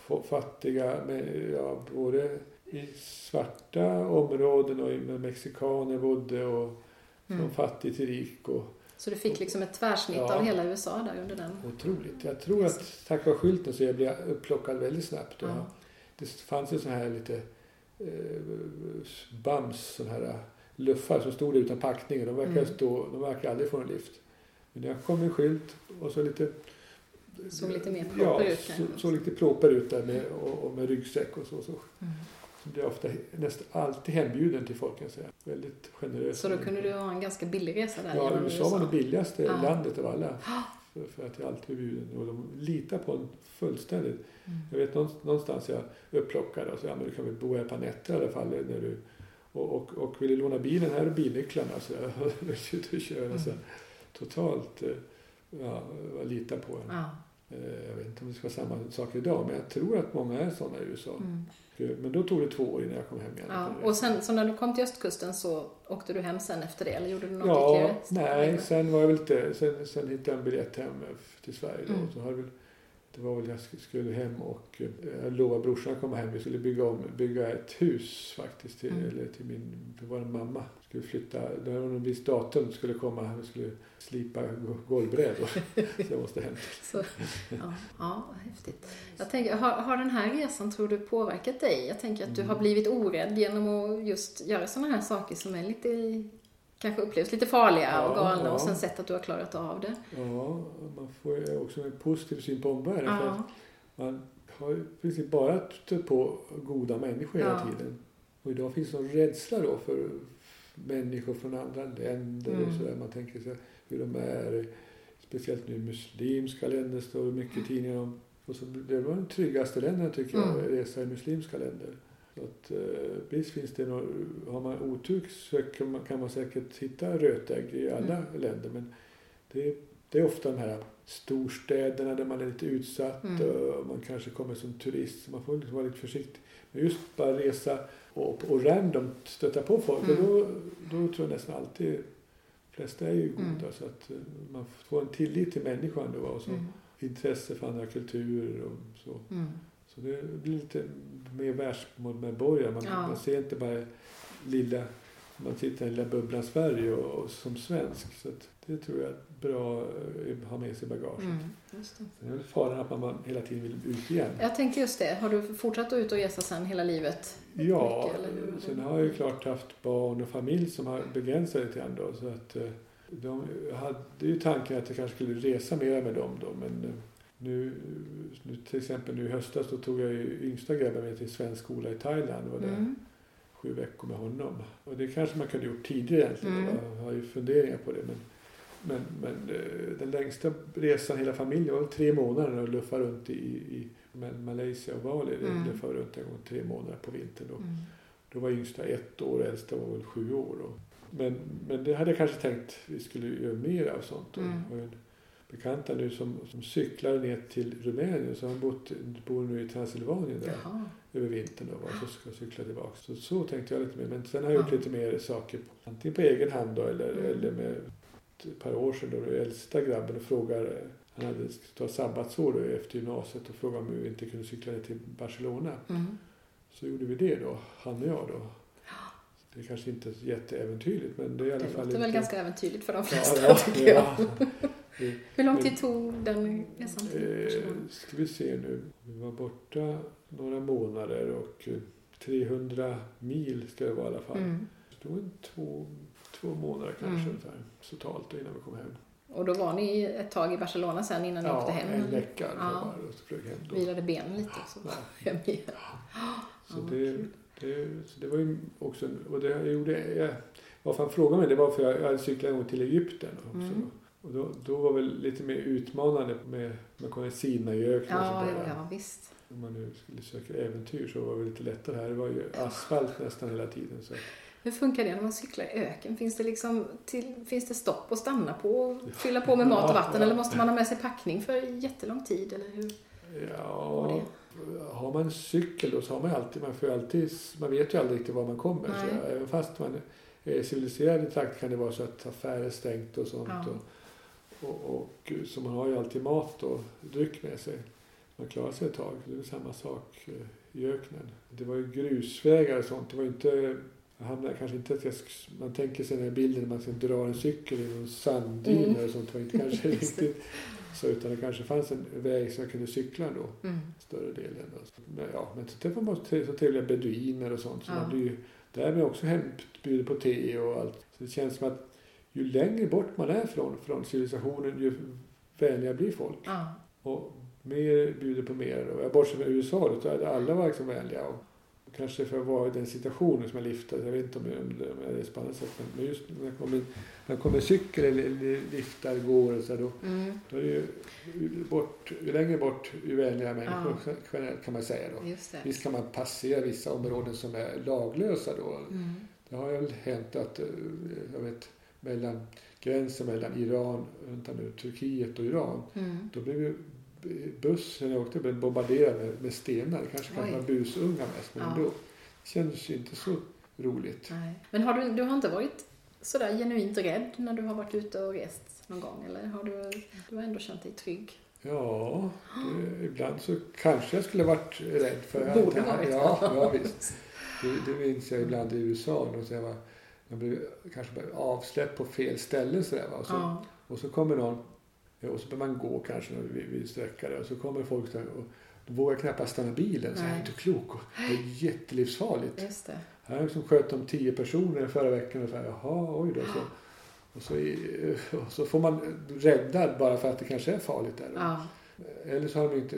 och fattiga, med, ja, både i svarta områden och med mexikaner bodde och från Mm. fattig till rik och Så du fick liksom ett tvärsnitt Ja. av hela USA där under den. otroligt. Jag tror att tack vare skylten så jag blev upplockad väldigt snabbt. Och Ja. Det fanns ju sådana här lite eh, bums, sådana här luffar som stod där utan packning. De verkar Mm. stå, de verkar aldrig få en lift. Men jag kom en skylt och så lite Såg lite mer proper ja, ut så, kanske. såg lite proper ut där med, och, och med ryggsäck och så. så. Mm. Så jag ofta, nästan alltid hembjuden till folk kan jag säga. Väldigt generös. Så då kunde du ha en ganska billig resa där Ja, USA var det billigaste Ja. landet av alla. För, för att jag alltid blev bjuden. Och de litar på en fullständigt. Mm. Jag vet någonstans, jag upplockade och så ja, men du kan väl bo här ett par nätter i alla fall. När du, och, och, och vill du låna bilen, här är bilnycklarna. Så jag ute och köra. Så Mm. totalt eh, ja, jag litar på en. Ja. Eh, Jag vet inte om det ska vara samma sak idag, men jag tror att många är sådana i USA. Mm. Men då tog det två år innan jag kom hem igen. Ja. Och sen så när du kom till östkusten så åkte du hem sen efter det eller gjorde du något Ja, ytterligare? nej, sen var jag väl lite, sen, sen hittade jag en biljett hem till Sverige då. Mm. Så hade väl, det var väl jag sk- skulle hem och eh, jag lovade brorsan att komma hem. Vi skulle bygga om, bygga ett hus faktiskt till, Mm. eller till min, för vår mamma. Skulle flytta, det var någon viss datum skulle komma, vi skulle slipa go- golvbrädor. så jag måste hem. Så, ja, ja, häftigt. Jag tänker, har, har den här resan, tror du, påverkat dig? Jag tänker att du Mm. har blivit orädd genom att just göra sådana här saker som är lite, kanske upplevs lite farliga och Ja, galna ja. och sen sett att du har klarat av det. Ja, man får ju också en positiv syn på omvärlden. För att Ja, Man har ju i princip bara stött på goda människor hela tiden. Och idag finns det en rädsla då för människor från andra länder och Mm. sådär. Man tänker sig hur de är. Speciellt nu i muslimska länder står det mycket i tidningar om. Och så det var de tryggaste länderna tycker jag, Mm. att resa i muslimska länder. Att, eh, visst finns det några, har man otur så kan man, kan man säkert hitta rötägg i alla Mm. länder. Men det, det är ofta de här storstäderna där man är lite utsatt Mm. och man kanske kommer som turist. Så man får liksom vara lite försiktig. Men just bara resa och, och random stöta på folk. Mm. Och då, då tror jag nästan alltid, de flesta är ju goda. Mm. Så att eh, man får en tillit till människan då. Och så mm, intresse för andra kulturer och så. Så det blir lite mer världsmedborgare. Man, Ja. man ser inte bara lilla, man sitter i den lilla bubblan Sverige och, och som svensk. Så det tror jag är bra eh, att ha med sig i bagaget. Mm, just det. Sen är väl faran att man, hela tiden vill ut igen. Jag tänkte just det, har du fortsatt att ut och resa sen hela livet? Ja, mycket, sen har jag ju klart haft barn och familj som har begränsat lite grann då. Så att eh, de hade ju tanken att jag kanske skulle resa mer med dem då. Men eh, nu, nu till exempel nu i höstas då tog jag ju yngsta grabben med till svensk skola i Thailand. Var där Mm. sju veckor med honom. Och det kanske man kunde gjort tidigare egentligen. Mm. Jag har ju funderingar på det. Men, men, men eh, den längsta resan hela familjen var tre månader och luffa runt i, i Malaysia och Bali. Mm. Det luffade runt en gång tre månader på vintern. Då. Mm. Då var yngsta ett år och äldsta var väl sju år. Då. Men, men det hade jag kanske tänkt vi skulle göra mer av sånt. Då. Mm. Bekanta nu som, som cyklar ner till Rumänien. Så han bott, bor nu i Transylvanien där Jaha. över vintern och så ska cykla tillbaka. Så, så tänkte jag lite mer. Men sen har jag gjort Ja. lite mer saker, antingen på egen hand då, eller, Mm. eller med ett par år sedan då, den äldsta grabben och frågar, han hade tagit sabbatsår då efter gymnasiet och frågade om vi inte kunde cykla ner till Barcelona. Mm. Så gjorde vi det då, han och jag då. Det är kanske inte jätteäventyrligt men det är i alla Det fall låter väl lite- ganska äventyrligt för de ja, flesta ja, tycker jag. ja. Hur lång tid tog den resan till Eh, Barcelona? ska vi se nu. Vi var borta några månader och eh, 300 mil ska det vara i alla fall. Mm. Det en två, två månader kanske Mm. totalt innan vi kom hem. Och då var ni ett tag i Barcelona sen innan ni ja, åkte hem? en vecka Ja. och så flög hem då. Vilade benen lite och så Ja. hem igen. Så, Ja, det, det, så det var ju också, och det jag gjorde, jag, varför han frågade mig det var för jag, jag cyklat en gång till Egypten också. Mm. Och då, då var väl lite mer utmanande med, med kom Sinaiöknen och Ja, sånt ja, där. ja, visst. Om man nu skulle söka äventyr så var det lite lättare här. Det var ju asfalt nästan hela tiden. Så. Hur funkar det när man cyklar i öken? Finns det, liksom till, finns det stopp att stanna på och fylla på med mat och Ja, vatten? ja. Eller måste man ha med sig packning för jättelång tid? Eller hur? Ja, har man cykel då så har man alltid, man får alltid, man vet ju aldrig riktigt var man kommer. Nej. Så även fast man är civiliserad i trakt kan det vara så att affärer är stängt och sånt. Ja. Och, och, och, så man har ju alltid mat och dryck med sig. Man klarar sig ett tag. Det är samma sak eh, i öknen. Det var ju grusvägar och sånt. Det var ju inte hamnar kanske inte att jag, man tänker sig den här bilden när man ska dra en cykel i någon sanddyner Mm. och sånt. Var inte kanske riktigt så utan det kanske fanns en väg som jag kunde cykla då Mm. större delen. Men, ja, men så träffade man så trevliga beduiner och sånt. Så Ja. man blir ju därmed också hembjuden på te och allt. Så det känns som att ju längre bort man är från, från civilisationen ju vänligare blir folk. Ja. Och mer bjuder på mer. Och jag bortser från USA då, hade alla varit liksom vänliga. Och kanske för att vara i den situationen som jag liftade. Jag vet inte om jag, är det på annat sätt. Men- just när det kommer, när det kommer cykel eller, liftar går och så då, Mm. då är det ju ju bort, ju längre bort ju vänligare människor generellt kan man säga då. Visst kan man passera vissa områden som är laglösa då. Mm. Det har ju hänt att, eh, jag vet, mellan gränsen mellan Iran, vänta nu, Turkiet och Iran. Mm. Då blev ju bussen jag åkte blev bombarderad med, med stenar. Kanske kan Oj. vara busunga mest, men Ja. ändå. Det kändes ju inte så roligt. Nej. Men har du, du har inte varit sådär genuint rädd när du har varit ute och rest någon gång? Eller har du, du har ändå känt dig trygg? Ja, det, ibland så kanske jag skulle varit rädd för Borde varit. Ja, ja visst. Det, det minns jag ibland i USA. Så jag, var, jag blev kanske avsläppt på fel ställe så där, va? Och, så, Ja. och så kommer någon och så behöver man gå kanske vid, vid sträcka där, och så kommer folk där och då vågar jag knappast stanna bilen. Så jag är inte klok. Och det är jättelivsfarligt. Just det. Här liksom sköt de tio personer förra veckan och så här, jaha, oj då. Så, och, så, i- och så får man räddad bara för att det kanske är farligt där. Ja. Eller så har de inte,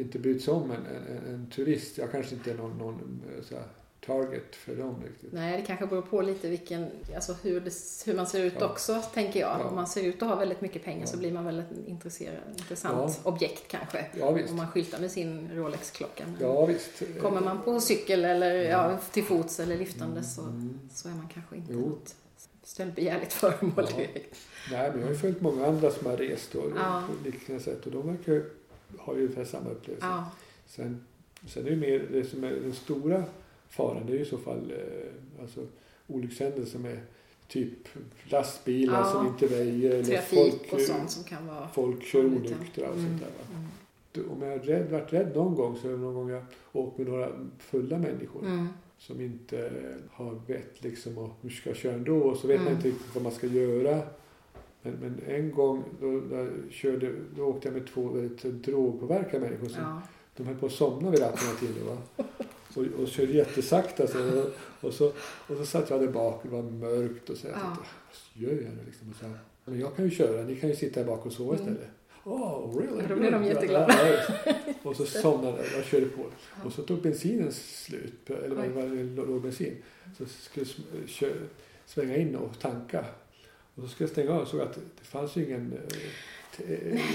inte brytt sig om en, en, en turist. Jag kanske inte är någon, någon eh, så här, target för dem riktigt. Nej, det kanske beror på lite vilken, alltså hur, det, hur man ser ut Ja. också, tänker jag. Ja. Om man ser ut att ha väldigt mycket pengar Ja. så blir man väl ett intresserad, intressant objekt kanske. Om man skyltar med sin Rolex-klocka. Ja visst. Kommer man på cykel eller ja, till fots eller liftande så, Mm. så är man kanske inte Jo. något stöldbegärligt föremål direkt. Nej, men jag har ju följt många andra som har rest och, på liknande sätt och de verkar ha ju ungefär samma upplevelse. Sen, sen är det mer det som är den stora faran det är ju i så fall eh, alltså, olyckshändelser med typ lastbilar Ja. som inte väjer eller Trafik folk, och sånt som kan vara... folk kör onyktra och Mm. sånt där. Mm. Du, Om jag har rädd, varit rädd någon gång så är det någon gång jag åkt med några fulla människor Mm. som inte har vett liksom och hur ska jag köra ändå och så vet man Mm. inte riktigt vad man ska göra. Men, men en gång då, då, körde, då åkte jag med två väldigt drogpåverkade människor som Ja. de höll på att somna vid ratten hela tiden. Va? Och, och körde jättesakta. Så, och, och, så, och så satt jag där bak och det var mörkt och så. Jag Ja. tänkte, vad gör jag nu liksom? Och så men jag kan ju köra, ni kan ju sitta här bak och sova Mm. istället. Oh, really? Då blir de jätteglada. Och så somnade jag, jag körde på. Och så tog bensinen slut, eller var det låg bensin. Så skulle jag svänga in och tanka. Och så skulle jag stänga av och såg att det fanns ju ingen eh,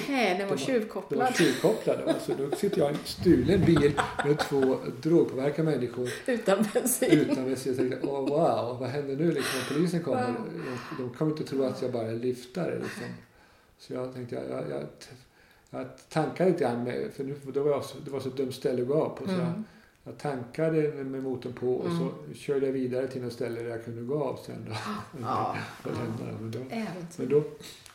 Nej, den var tjuvkopplad. de var tjuvkopplade. Alltså, då sitter jag i en stulen bil med två drogpåverkade människor Utan bensin. utan bensin. Jag tänkte, åh wow, vad händer nu liksom, när polisen kommer? Wow. De, kommer inte tro att jag bara är liftare. Liksom. Så jag tänkte, jag, jag, jag, jag tankade lite grann med, för nu, det, var så, det var så dumt ställe att gå av på. Så Mm. Jag tankade med motorn på och Mm. så körde jag vidare till något ställe där jag kunde gå av sen. Då. Ja. Och lämna dem. Men då, men då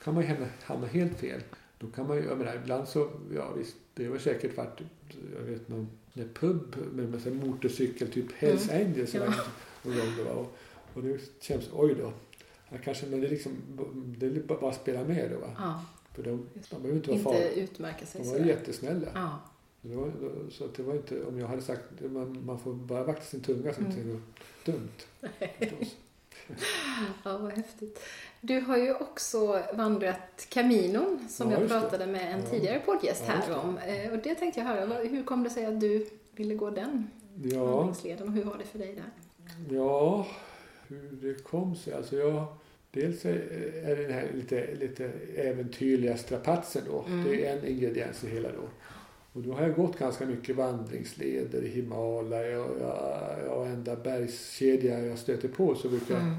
kan man ju hamna, hamna helt fel. Då kan man ju, jag menar, ibland så, ja visst, det var säkert varit, jag vet någon, en pub med, med så motorcykel, typ Hells Angels. Ja. Och, och, och, och nu känns oj då. Kanske, men det är liksom, det är bara att spela med då va. Ja, För de, de behöver inte vara inte farliga. utmärka sig De var jättesnälla. Ja. Det var, så det var inte, om jag hade sagt, man, man får bara vakta sin tunga så Mm. det var dumt. ja, vad häftigt. Du har ju också vandrat Caminon som Ja, jag just det. pratade med en Ja. tidigare poddgäst Ja, här om. Eh, Och det tänkte jag höra, hur kom det sig att du ville gå den Ja, vandringsleden och hur var det för dig där? ja, hur det kom sig. Alltså jag, dels är är det den här lite, lite äventyrliga strapatsen då. Mm. Det är en ingrediens i hela då. Och då har jag gått ganska mycket vandringsleder i Himalaya och jag, jag enda bergskedja jag stöter på så brukar jag Mm.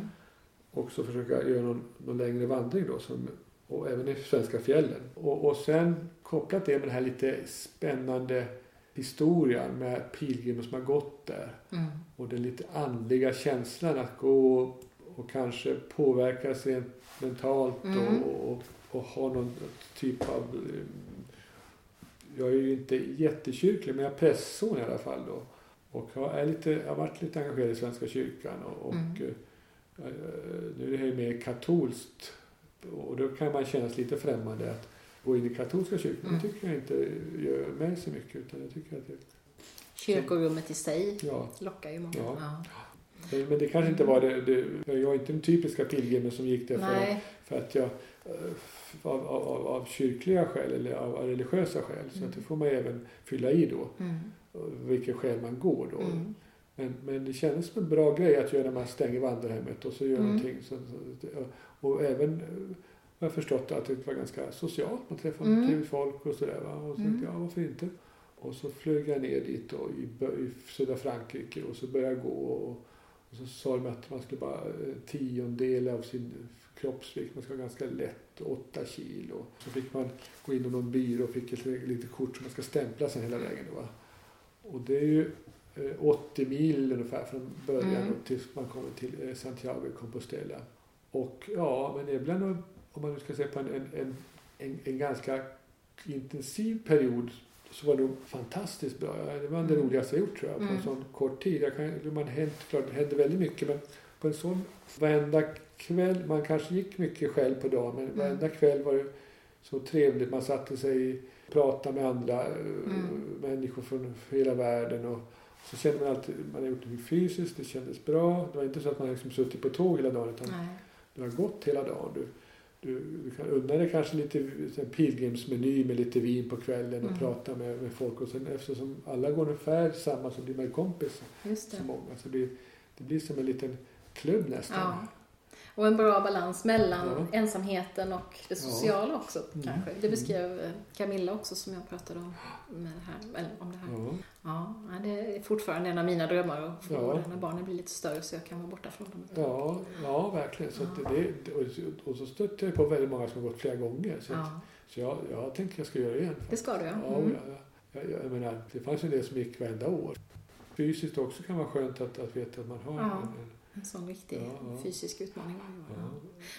också försöka göra någon, någon längre vandring då. Som, och även i svenska fjällen. Och, och sen kopplat det med den här lite spännande historien med pilgrimer som har gått där. Mm. Och den lite andliga känslan att gå och kanske påverkas rent mentalt Mm. och, och, och ha någon typ av... Jag är ju inte jättekyrklig men jag är prästson i alla fall då. Och jag, är lite, jag har varit lite engagerad i Svenska kyrkan och, och Mm. eh, nu är det här mer katolskt. Och då kan man kännas lite främmande att gå in i katolska kyrkan. Mm. Det tycker jag inte gör mig så mycket utan jag tycker att det, Kyrkorummet i sig ja, lockar ju många. Ja. Ja. Men men det kanske inte var det, det jag är inte den typiska pilgrimen som gick där för, för att jag eh, av, av, av, kyrkliga skäl eller av, av religiösa skäl. Så Mm. att det får man även fylla i då, Mm. vilka skäl man går då. Mm. Men, men det kändes som en bra grej att göra när man stänger vandrarhemmet och så gör Mm. någonting. Så, och även eh, har jag förstått att det var ganska socialt. Man träffade Mm. folk och sådär. Va? Och så Mm. tänkte jag, ja varför inte? Och så flög jag ner dit då, i, i södra Frankrike och så började jag gå. Och, och så sa de att man skulle bara eh, tiondel av sin kroppsvikt, man ska vara ganska lätt, åtta kilo. Så fick man gå in i någon byrå och fick ett litet kort som man ska stämpla sen hela vägen. Då, va? Och det är ju eh, 80 mil ungefär från början Mm. tills man kommer till eh, Santiago de Compostela. Och ja, men det är om man nu ska säga på en, en, en, en ganska intensiv period så var det nog fantastiskt bra. Det var det Mm. roligaste jag gjort tror jag på en Mm. sån kort tid. Jag kan, man hänt, klart, det hände väldigt mycket men på en sån varenda kväll, man kanske gick mycket själv på dagen men Mm. varenda kväll var det så trevligt. Man satte sig pratade med andra eh, Mm. människor från hela världen och så kände man alltid, man hade gjort det fysiskt, det kändes bra. Det var inte så att man liksom suttit på tåg hela dagen utan Nej. du har gått hela dagen. Du, du, du kan unna dig kanske lite här pilgrimsmeny med lite vin på kvällen och Mm. prata med, med folk. Och sen eftersom alla går ungefär samma så blir man ju kompis så många. Så det, blir- det blir som en liten klubb nästan. Ja. Och en bra balans mellan Ja. ensamheten och det sociala också Mm. kanske. Det beskrev eh, Camilla också som jag pratade om, med det här, om det här. Ja. Ja, ja, det är fortfarande en av mina drömmar att få Ja. när barnen blir lite större så jag kan vara borta från dem. Ja, ja, verkligen. Så att det, och, så stötte jag på väldigt många som har gått flera gånger. Så, att, Ja, så jag, jag tänkte jag ska göra det igen. det ska du ja. Ja, Mm. ja, ja. Jag, jag menar, det fanns ju en del som gick varenda år. Fysiskt också kan vara skönt att, att veta att man har Ja. en, en sån riktig Ja, fysisk utmaning. ja.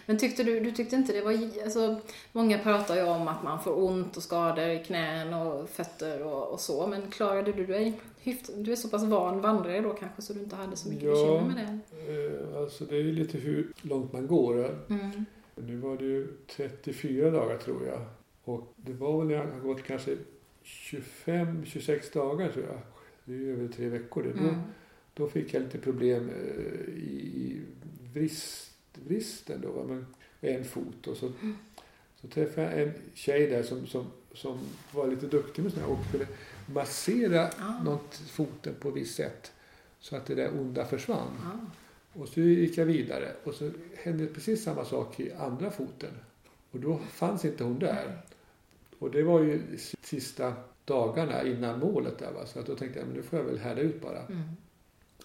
Men tyckte du, du tyckte inte det var, alltså, många pratar ju om att man får ont och skador i knän och fötter och, och så, men klarade du dig du är så pass van vandrare då kanske så du inte hade så mycket Ja. bekymmer med det? Eh, Alltså det är ju lite hur långt man går. Mm. Nu var det ju 34 dagar tror jag. Och det var väl när jag har gått kanske 25-26 dagar tror jag. Det är ju över tre veckor det. Mm. Då fick jag lite problem eh, i vrist, vristen då. va, Men en fot. Och så, så träffade jag en tjej där som, som, som var lite duktig med sådana här och skulle massera Ah. något, foten på ett visst sätt. Så att det där onda försvann. Ja. Och så gick jag vidare och så hände precis samma sak i andra foten. Och då fanns inte hon där. Och det var ju sista dagarna innan målet där va. Så att då tänkte jag, men nu får jag väl härda ut bara. Mm.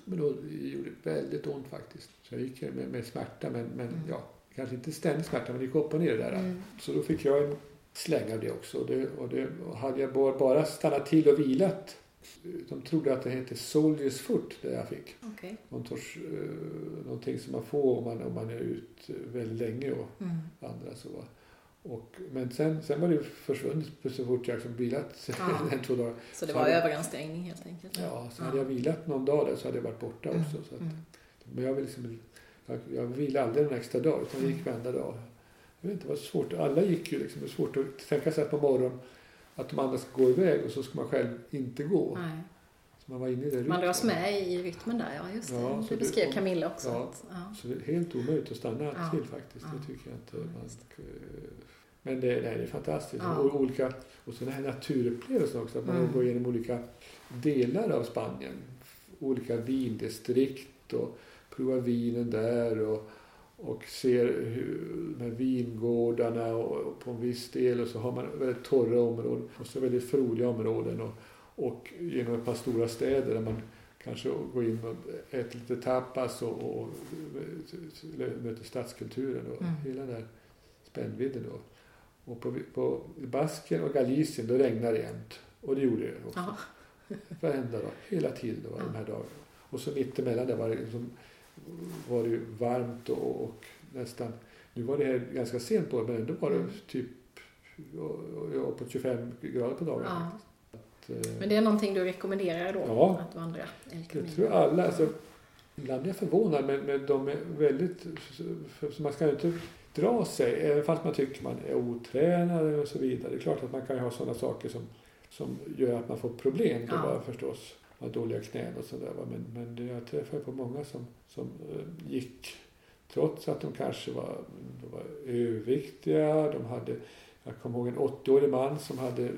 Men då gjorde det väldigt ont faktiskt. Så jag gick med, med smärta, men, men Mm. ja, kanske inte ständig smärta, men det gick upp och ner det där. Mm. Så då fick jag en släng av det också. Och, det, och, det, och hade jag bara stannat till och vilat, de trodde att det hette Soldiers Foot, det jag fick. Okej. Någon sorts, eh, någonting som man får om man, om man är ute väldigt länge och Mm. andra så. Och, men sen, sen var det försvunnet så fort jag liksom vilat Ja. en, två dagar. Så det var överansträngning helt enkelt? Ja, så Ja. hade jag vilat någon dag där så hade jag varit borta Mm. också. Så att, Mm. Men jag, liksom, jag, jag vilade aldrig en extra dag utan jag gick Mm. varenda dag. Jag vet inte, det var svårt. Alla gick ju liksom. Det är svårt att tänka sig att på morgonen att de andra ska gå iväg och så ska man själv inte gå. Nej. Man var inne i det Man dras med i rytmen där, ja just det. Ja, det beskrev det- Camilla också. ja. att- ja. Så det är helt omöjligt att stanna Ja. till faktiskt. Det tycker jag inte. Man, men det, nej, det är fantastiskt. Och, olika, och så den här naturupplevelsen också. Att man Mm. går igenom olika delar av Spanien. Olika vindistrikt och provar vinen där. Och, och ser hur, de här vingårdarna och, och på en viss del och så har man väldigt torra områden och så väldigt frodiga områden och, och genom ett par stora städer där man kanske går in och äter lite tapas och, och möter stadskulturen och Mm. hela den där spännvidden då. Och på, på Basken och Galicien då regnar det jämt. Och det gjorde det också. Ja. Varenda dag. Hela tiden då, Ja. de här dagarna. Och så mittemellan där var det, liksom, var det varmt och, och nästan... Nu var det här ganska sent på men ändå var det Mm. typ på 25 grader på dagen. Ja. Eh, Men det är någonting du rekommenderar då? Ja. Att vandra El jag Camino? tror alla, alltså, ibland är jag förvånad men, men de är väldigt, så man ska inte dra sig även fast man tycker man är otränad och så vidare. Det är klart att man kan ha sådana saker som, som gör att man får problem då Ja. bara förstås. Har dåliga knän och sådär. Men, men det- jag träffade på många som, som eh, gick trots att de kanske var, de var överviktiga. De hade, jag kommer ihåg en 80-årig man som hade eh,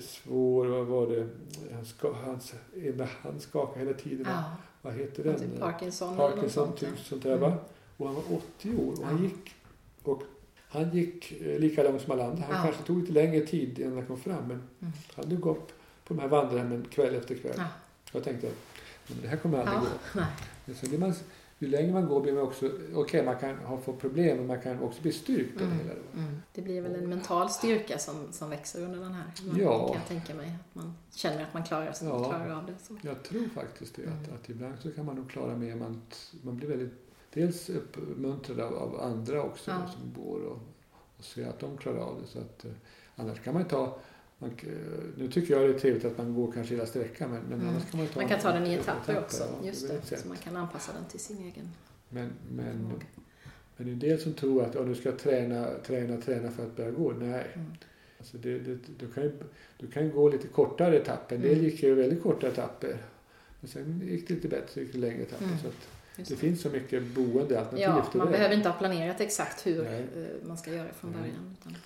svår, vad var det, han ska, hans, ena hand skakade hela tiden. Ja, Vad heter den? typ Parkinson, Parkinson, sånt. typ ja. sånt där va. Mm. Och han var 80 år och han Ja. gick och han gick eh, lika långt som alla andra. Han Ja. kanske tog lite längre tid innan han kom fram men Mm. han dök upp på de här vandrarhemmen kväll efter kväll. Ja. Jag tänkte men det här kommer aldrig Ja, gå. Men så blir man, ju längre man går blir man också, okej man kan ha få problem men man kan också bli styrkt det Mm. hela. Mm. Det blir väl en mental styrka som, som växer under den här. Man, Ja. Kan jag tänka mig. Att man känner att man klarar, sig, Ja. klarar av det. Så. Jag tror faktiskt det. Att, Mm. att ibland så kan man nog klara mer. Man, man blir väldigt dels uppmuntrad av, av andra också Ja. som går och, och ser att de klarar av det. Så att, eh, annars kan man ta man, eh, nu tycker jag det är trevligt att man går kanske hela sträckan men, men Mm. annars kan man ta Man kan ta den i etapper också. ja, Just det. Så man kan anpassa den till sin egen Men, men, förmåga. men det är en del som tror att ja, nu ska träna, träna, träna för att börja gå. Nej. Mm. Alltså det, det, du, kan ju, du kan gå lite kortare etapper. En del Mm. gick ju väldigt korta etapper. Men sen gick det lite bättre, gick det längre etapper. Mm. Så att Just det finns så mycket boendealternativ. Ja, man det. behöver inte ha planerat exakt hur Nej. eh, man ska göra från Nej. början. Utan.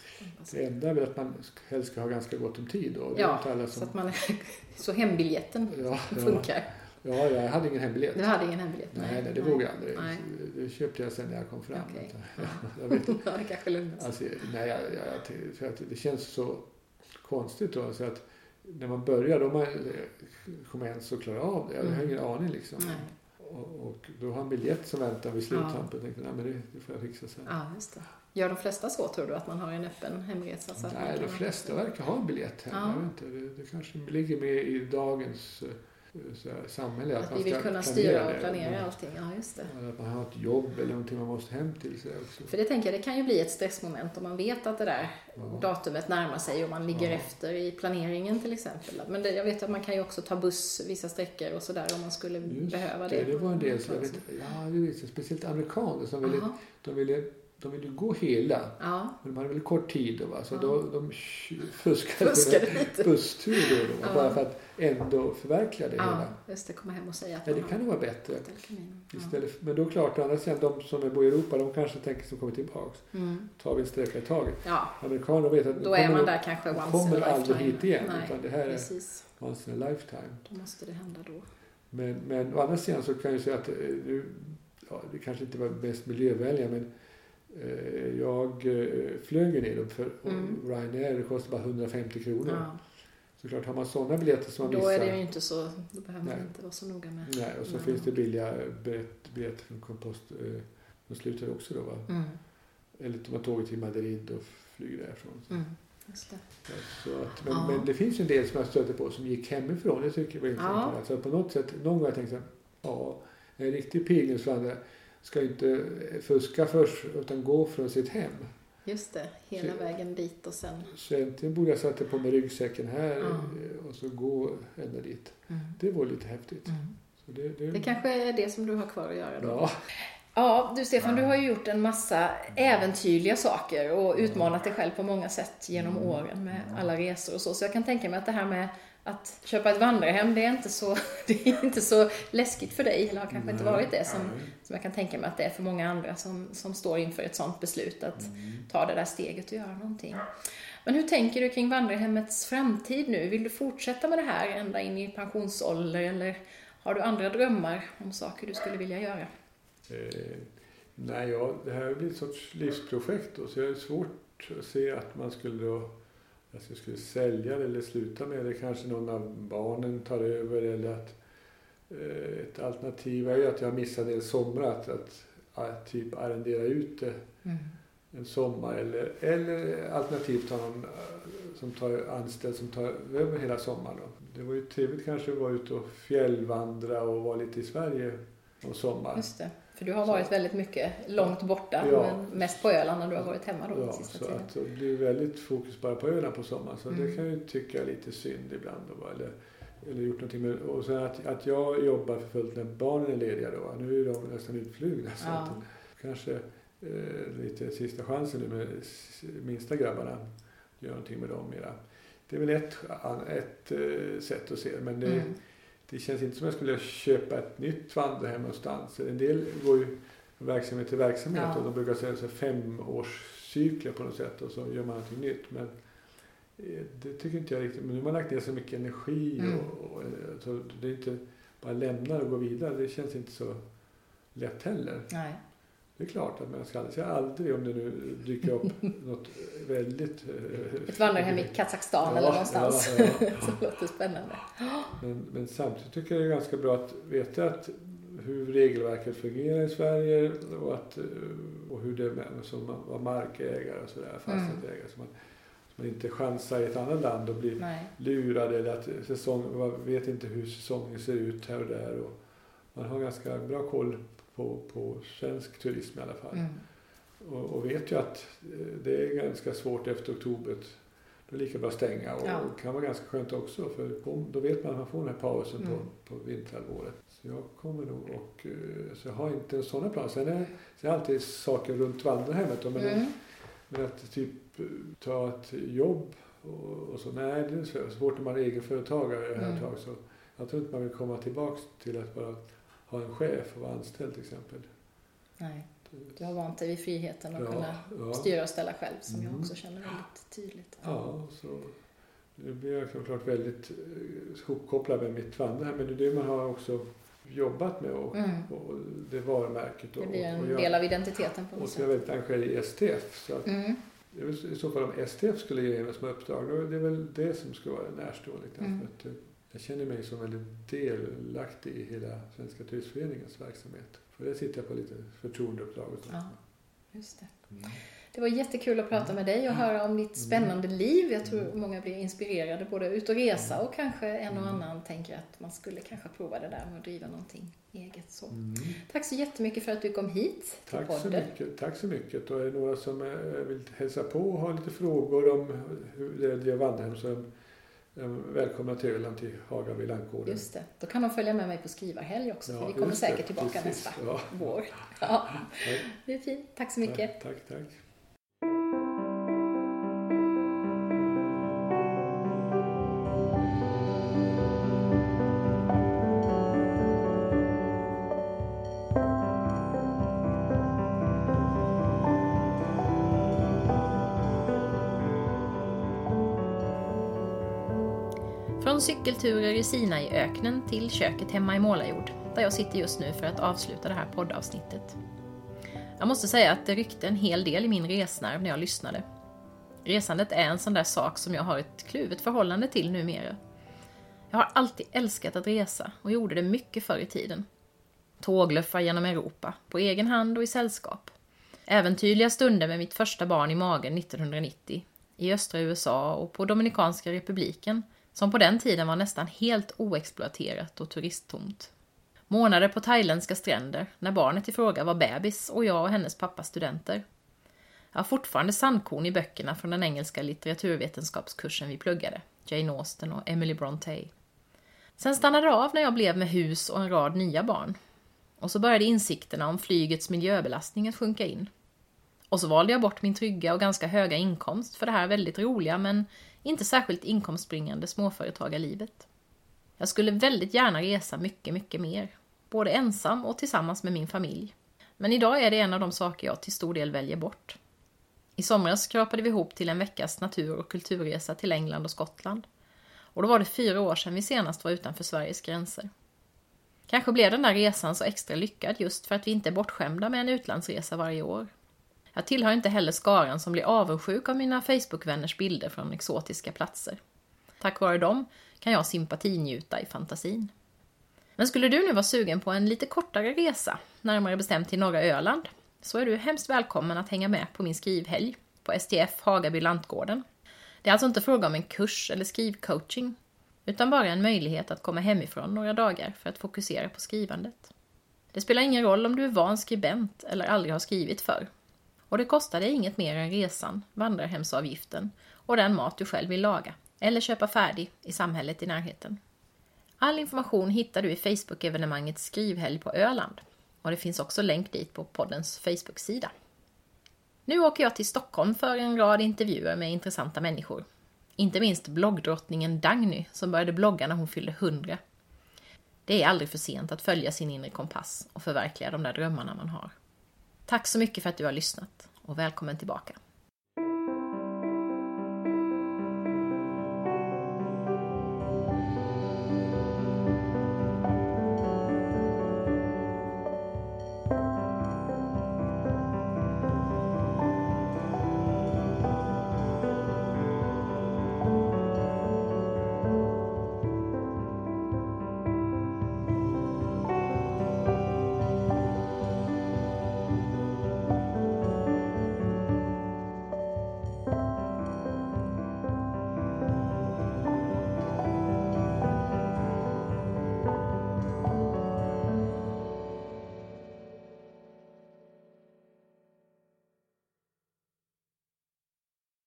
Det enda är väl att man helst ska ha ganska gott om tid. Då. Är Ja, inte alla Så som... att man, så hembiljetten Ja, ja, funkar. ja, jag hade ingen hembiljett. Du hade ingen hembiljett? Nej, nej, det vågade jag aldrig. Nej. Det köpte jag sen när jag kom fram. Okej. Ja, jag vet, ja, det kanske lugnar alltså, nej, jag, jag, jag, för att det känns så konstigt då. Så att när man börjar, då man kommer ens att klara av det. Jag har Mm. ingen aning liksom. Nej. Och, och då har han biljett som väntar vid sluttampen. Jag tänkte, nej men det, det får jag fixa sen. Ja, just det. Gör de flesta så, tror du, att man har en öppen hemresa? Så Nej, de flesta verkar ha en biljett hem. Ja. Jag vet inte, det, det kanske ligger med i dagens eh, här, samhälle. Att man vi vill kunna styra och det. planera Ja. allting. Ja, just det. Eller att man har ett jobb eller någonting man måste hem till. Så där också. För det tänker jag, det kan ju bli ett stressmoment om man vet att det där Ja. datumet närmar sig och man ligger Ja. efter i planeringen till exempel. Men det, jag vet att man kan ju också ta buss vissa sträckor och sådär om man skulle Just behöva det, det. det var en del som jag vet, ja, det jag, speciellt amerikaner som ville, de ville, de ville gå hela. Ja, Men de hade väldigt kort tid då va? så Ja. då, de fuskade, fuskade lite. busstur då, då Ja. bara för att ändå förverkliga det Ja, hela. just det. Komma hem och säga att Ja, det kan nog vara bättre. Istället, för- men då klart, å andra sidan, de som bor i Europa, de kanske tänker som kommer tillbaks. Mm. Tar vi en sträcka i taget. ja, Amerikaner vet att då är man där kanske once kommer aldrig hit igen, Nej, utan det här är precis. once in a lifetime. Då måste det hända då. Men, men å andra sidan så kan jag säga att eh, nu, ja, det kanske inte var mest miljövänliga men jag eh, flög ju ner dem för Mm. Ryanair det kostar bara 150 kronor. Ja. Så klart har man sådana biljetter som man Då missar. är det ju inte så, då behöver man Nej. inte vara så noga med. Nej, och så Nej. finns det billiga biljett- biljetter från kompost. Eh, de slutar också då va? Mm. Eller de har tåget till Madrid och flyger därifrån. Mm. Just det. Så att, men, Ja. men det finns ju en del som jag stöter på som gick hemifrån. Det tycker jag var intressant. Ja. Alltså på något sätt, någon gång har jag tänkt så här, ja, en riktig pilgrimsvandrare ska inte fuska först utan gå från sitt hem. Just det, hela Så- vägen dit och sen... Så egentligen borde jag sätta på mig ryggsäcken här Ja. eh, och så gå ända dit. Mm. Det var lite häftigt. Mm. Så det, det, Det kanske är det som du har kvar att göra då? Ja, Ja, du Stefan, du har ju gjort en massa äventyrliga saker och utmanat dig själv på många sätt genom åren med alla resor och så. Så jag kan tänka mig att det här med att köpa ett vandrarhem, det är inte så, det är inte så läskigt för dig, eller har kanske inte varit det, som, som jag kan tänka mig att det är för många andra som, som står inför ett sådant beslut, att mm. ta det där steget och göra någonting. Men hur tänker du kring vandrarhemmets framtid nu? Vill du fortsätta med det här ända in i pensionsålder, eller har du andra drömmar om saker du skulle vilja göra? Eh, nej, ja, det här blir ett sorts livsprojekt då, så är svårt att se att man skulle då att jag skulle sälja det eller sluta med det. Kanske någon av barnen tar över eller att eh, ett alternativ är ju att jag missade en sommar att, att, att typ arrendera ut det mm. en sommar eller, eller alternativt ha någon eh, som tar anställd som tar över hela sommaren. Då. Det var ju trevligt kanske att vara ute och fjällvandra och vara lite i Sverige någon sommar. För du har varit så. väldigt mycket långt borta, ja. men mest på Öland när du har varit hemma då ja, sista så tiden. Att det blir väldigt fokus bara på Öland på sommaren. Så mm. det kan jag ju tycka är lite synd ibland. Då, eller, eller gjort någonting med, och sen att, att jag jobbar för fullt när barnen är lediga då. Nu är de nästan utflugna. Så ja. att, kanske eh, lite sista chansen nu med minsta grabbarna. Gör någonting med dem mera. Det är väl ett, ett äh, sätt att se det. Men det, mm det känns inte som att jag skulle köpa ett nytt vandrarhem någonstans. En del går ju från verksamhet till verksamhet ja. och de brukar säga så femårscykler på något sätt och så gör man någonting nytt. Men eh, det tycker inte jag riktigt. Men nu har man lagt ner så mycket energi mm. och, och, så det är inte bara lämna och gå vidare. Det känns inte så lätt heller. Nej. Det är klart att man ska aldrig säga aldrig om det nu dyker upp något väldigt... Eh, Ett vandrarhem i Kazakstan ja, eller någonstans. Ja, ja, det låter spännande. Men, men, samtidigt tycker jag det är ganska bra att veta att hur regelverket fungerar i Sverige och, att, eh, och hur det är som var markägare och sådär, mm. fastighetsägare. Mm. Så man, så man inte chansar i ett annat land och blir Nej. lurad eller att säsong, man vet inte hur säsongen ser ut här och där. Och man har ganska bra koll på, på svensk turism i alla fall. Mm. Och, och, vet ju att eh, det är ganska svårt efter oktober. Då är det lika bra att stänga och ja. det kan vara ganska skönt också för då vet man att man får den här pausen mm. på, på vinterhalvåret. Så jag kommer nog och eh, så jag har inte sådana planer. Sen är det alltid saker runt vandrarhemmet. Men, mm. men att typ ta ett jobb och, och så, nej det är svårt när man är egenföretagare mm. ett tag. Så jag tror inte man vill komma tillbaks till att bara ha en chef och vara anställd till exempel. Nej, du har vant dig vid friheten att ja, kunna ja. styra och ställa själv som mm. jag också känner väldigt tydligt. Ja, så nu blir jag såklart väldigt eh, hopkopplad med mitt vandrarhem men det är det man har också jobbat med och, mm. och det varumärket. Och, det blir en och jag, del av identiteten på något sätt. Och jag är väldigt engagerad i STF. Så att mm. I så fall om STF skulle ge mig som uppdrag, då är det väl det som skulle vara närstående. Mm. För att, jag känner mig som väldigt delaktig i hela Svenska turistföreningens verksamhet. För där sitter jag på lite förtroendeuppdrag och sånt. Ja, just det. Mm. Det var jättekul att prata med dig och höra om ditt spännande liv. Jag tror många blir inspirerade både ut och resa och kanske en och annan tänker att man skulle kanske prova det där med att driva någonting eget. Så. Mm. Tack så jättemycket för att du kom hit till Tack podden. Så mycket. Tack så mycket. Och är det några som eh, vill hälsa på och ha lite frågor om hur det är att driva vandrarhem så Välkomna till Öland till Haga vid Lankgården. Just det. Då kan de följa med mig på skrivarhelg också, för vi kommer säkert tillbaka Precis. nästa ja. vår. Ja. Det är fint. Tack så mycket. Tack, tack. tack. Från cykelturer i Sinaiöknen till köket hemma i Målarjord, där jag sitter just nu för att avsluta det här poddavsnittet. Jag måste säga att det ryckte en hel del i min resnerv när jag lyssnade. Resandet är en sån där sak som jag har ett kluvet förhållande till numera. Jag har alltid älskat att resa och gjorde det mycket förr i tiden. Tågluffar genom Europa, på egen hand och i sällskap. Äventyrliga stunder med mitt första barn i magen 1990, i östra USA och på Dominikanska republiken, som på den tiden var nästan helt oexploaterat och turisttomt. Månader på thailändska stränder, när barnet i fråga var bebis och jag och hennes pappa studenter. Jag har fortfarande sandkorn i böckerna från den engelska litteraturvetenskapskursen vi pluggade, Jane Austen och Emily Brontë. Sen stannade det av när jag blev med hus och en rad nya barn. Och så började insikterna om flygets miljöbelastning att sjunka in. Och så valde jag bort min trygga och ganska höga inkomst för det här väldigt roliga men inte särskilt inkomstbringande småföretagarlivet. Jag skulle väldigt gärna resa mycket, mycket mer. Både ensam och tillsammans med min familj. Men idag är det en av de saker jag till stor del väljer bort. I somras skrapade vi ihop till en veckas natur och kulturresa till England och Skottland. Och då var det fyra år sedan vi senast var utanför Sveriges gränser. Kanske blev den där resan så extra lyckad just för att vi inte är bortskämda med en utlandsresa varje år. Jag tillhör inte heller skaran som blir avundsjuk av mina Facebookvänners bilder från exotiska platser. Tack vare dem kan jag sympatinjuta i fantasin. Men skulle du nu vara sugen på en lite kortare resa, närmare bestämt till norra Öland, så är du hemskt välkommen att hänga med på min skrivhelg på STF Hagaby Lantgården. Det är alltså inte fråga om en kurs eller skrivcoaching, utan bara en möjlighet att komma hemifrån några dagar för att fokusera på skrivandet. Det spelar ingen roll om du är van skribent eller aldrig har skrivit förr. Och det kostar dig inget mer än resan, vandrarhemsavgiften och den mat du själv vill laga, eller köpa färdig i samhället i närheten. All information hittar du i Facebook-evenemanget Skrivhelg på Öland och det finns också länk dit på poddens Facebook-sida. Nu åker jag till Stockholm för en rad intervjuer med intressanta människor. Inte minst bloggdrottningen Dagny som började blogga när hon fyllde 100. Det är aldrig för sent att följa sin inre kompass och förverkliga de där drömmarna man har. Tack så mycket för att du har lyssnat och välkommen tillbaka.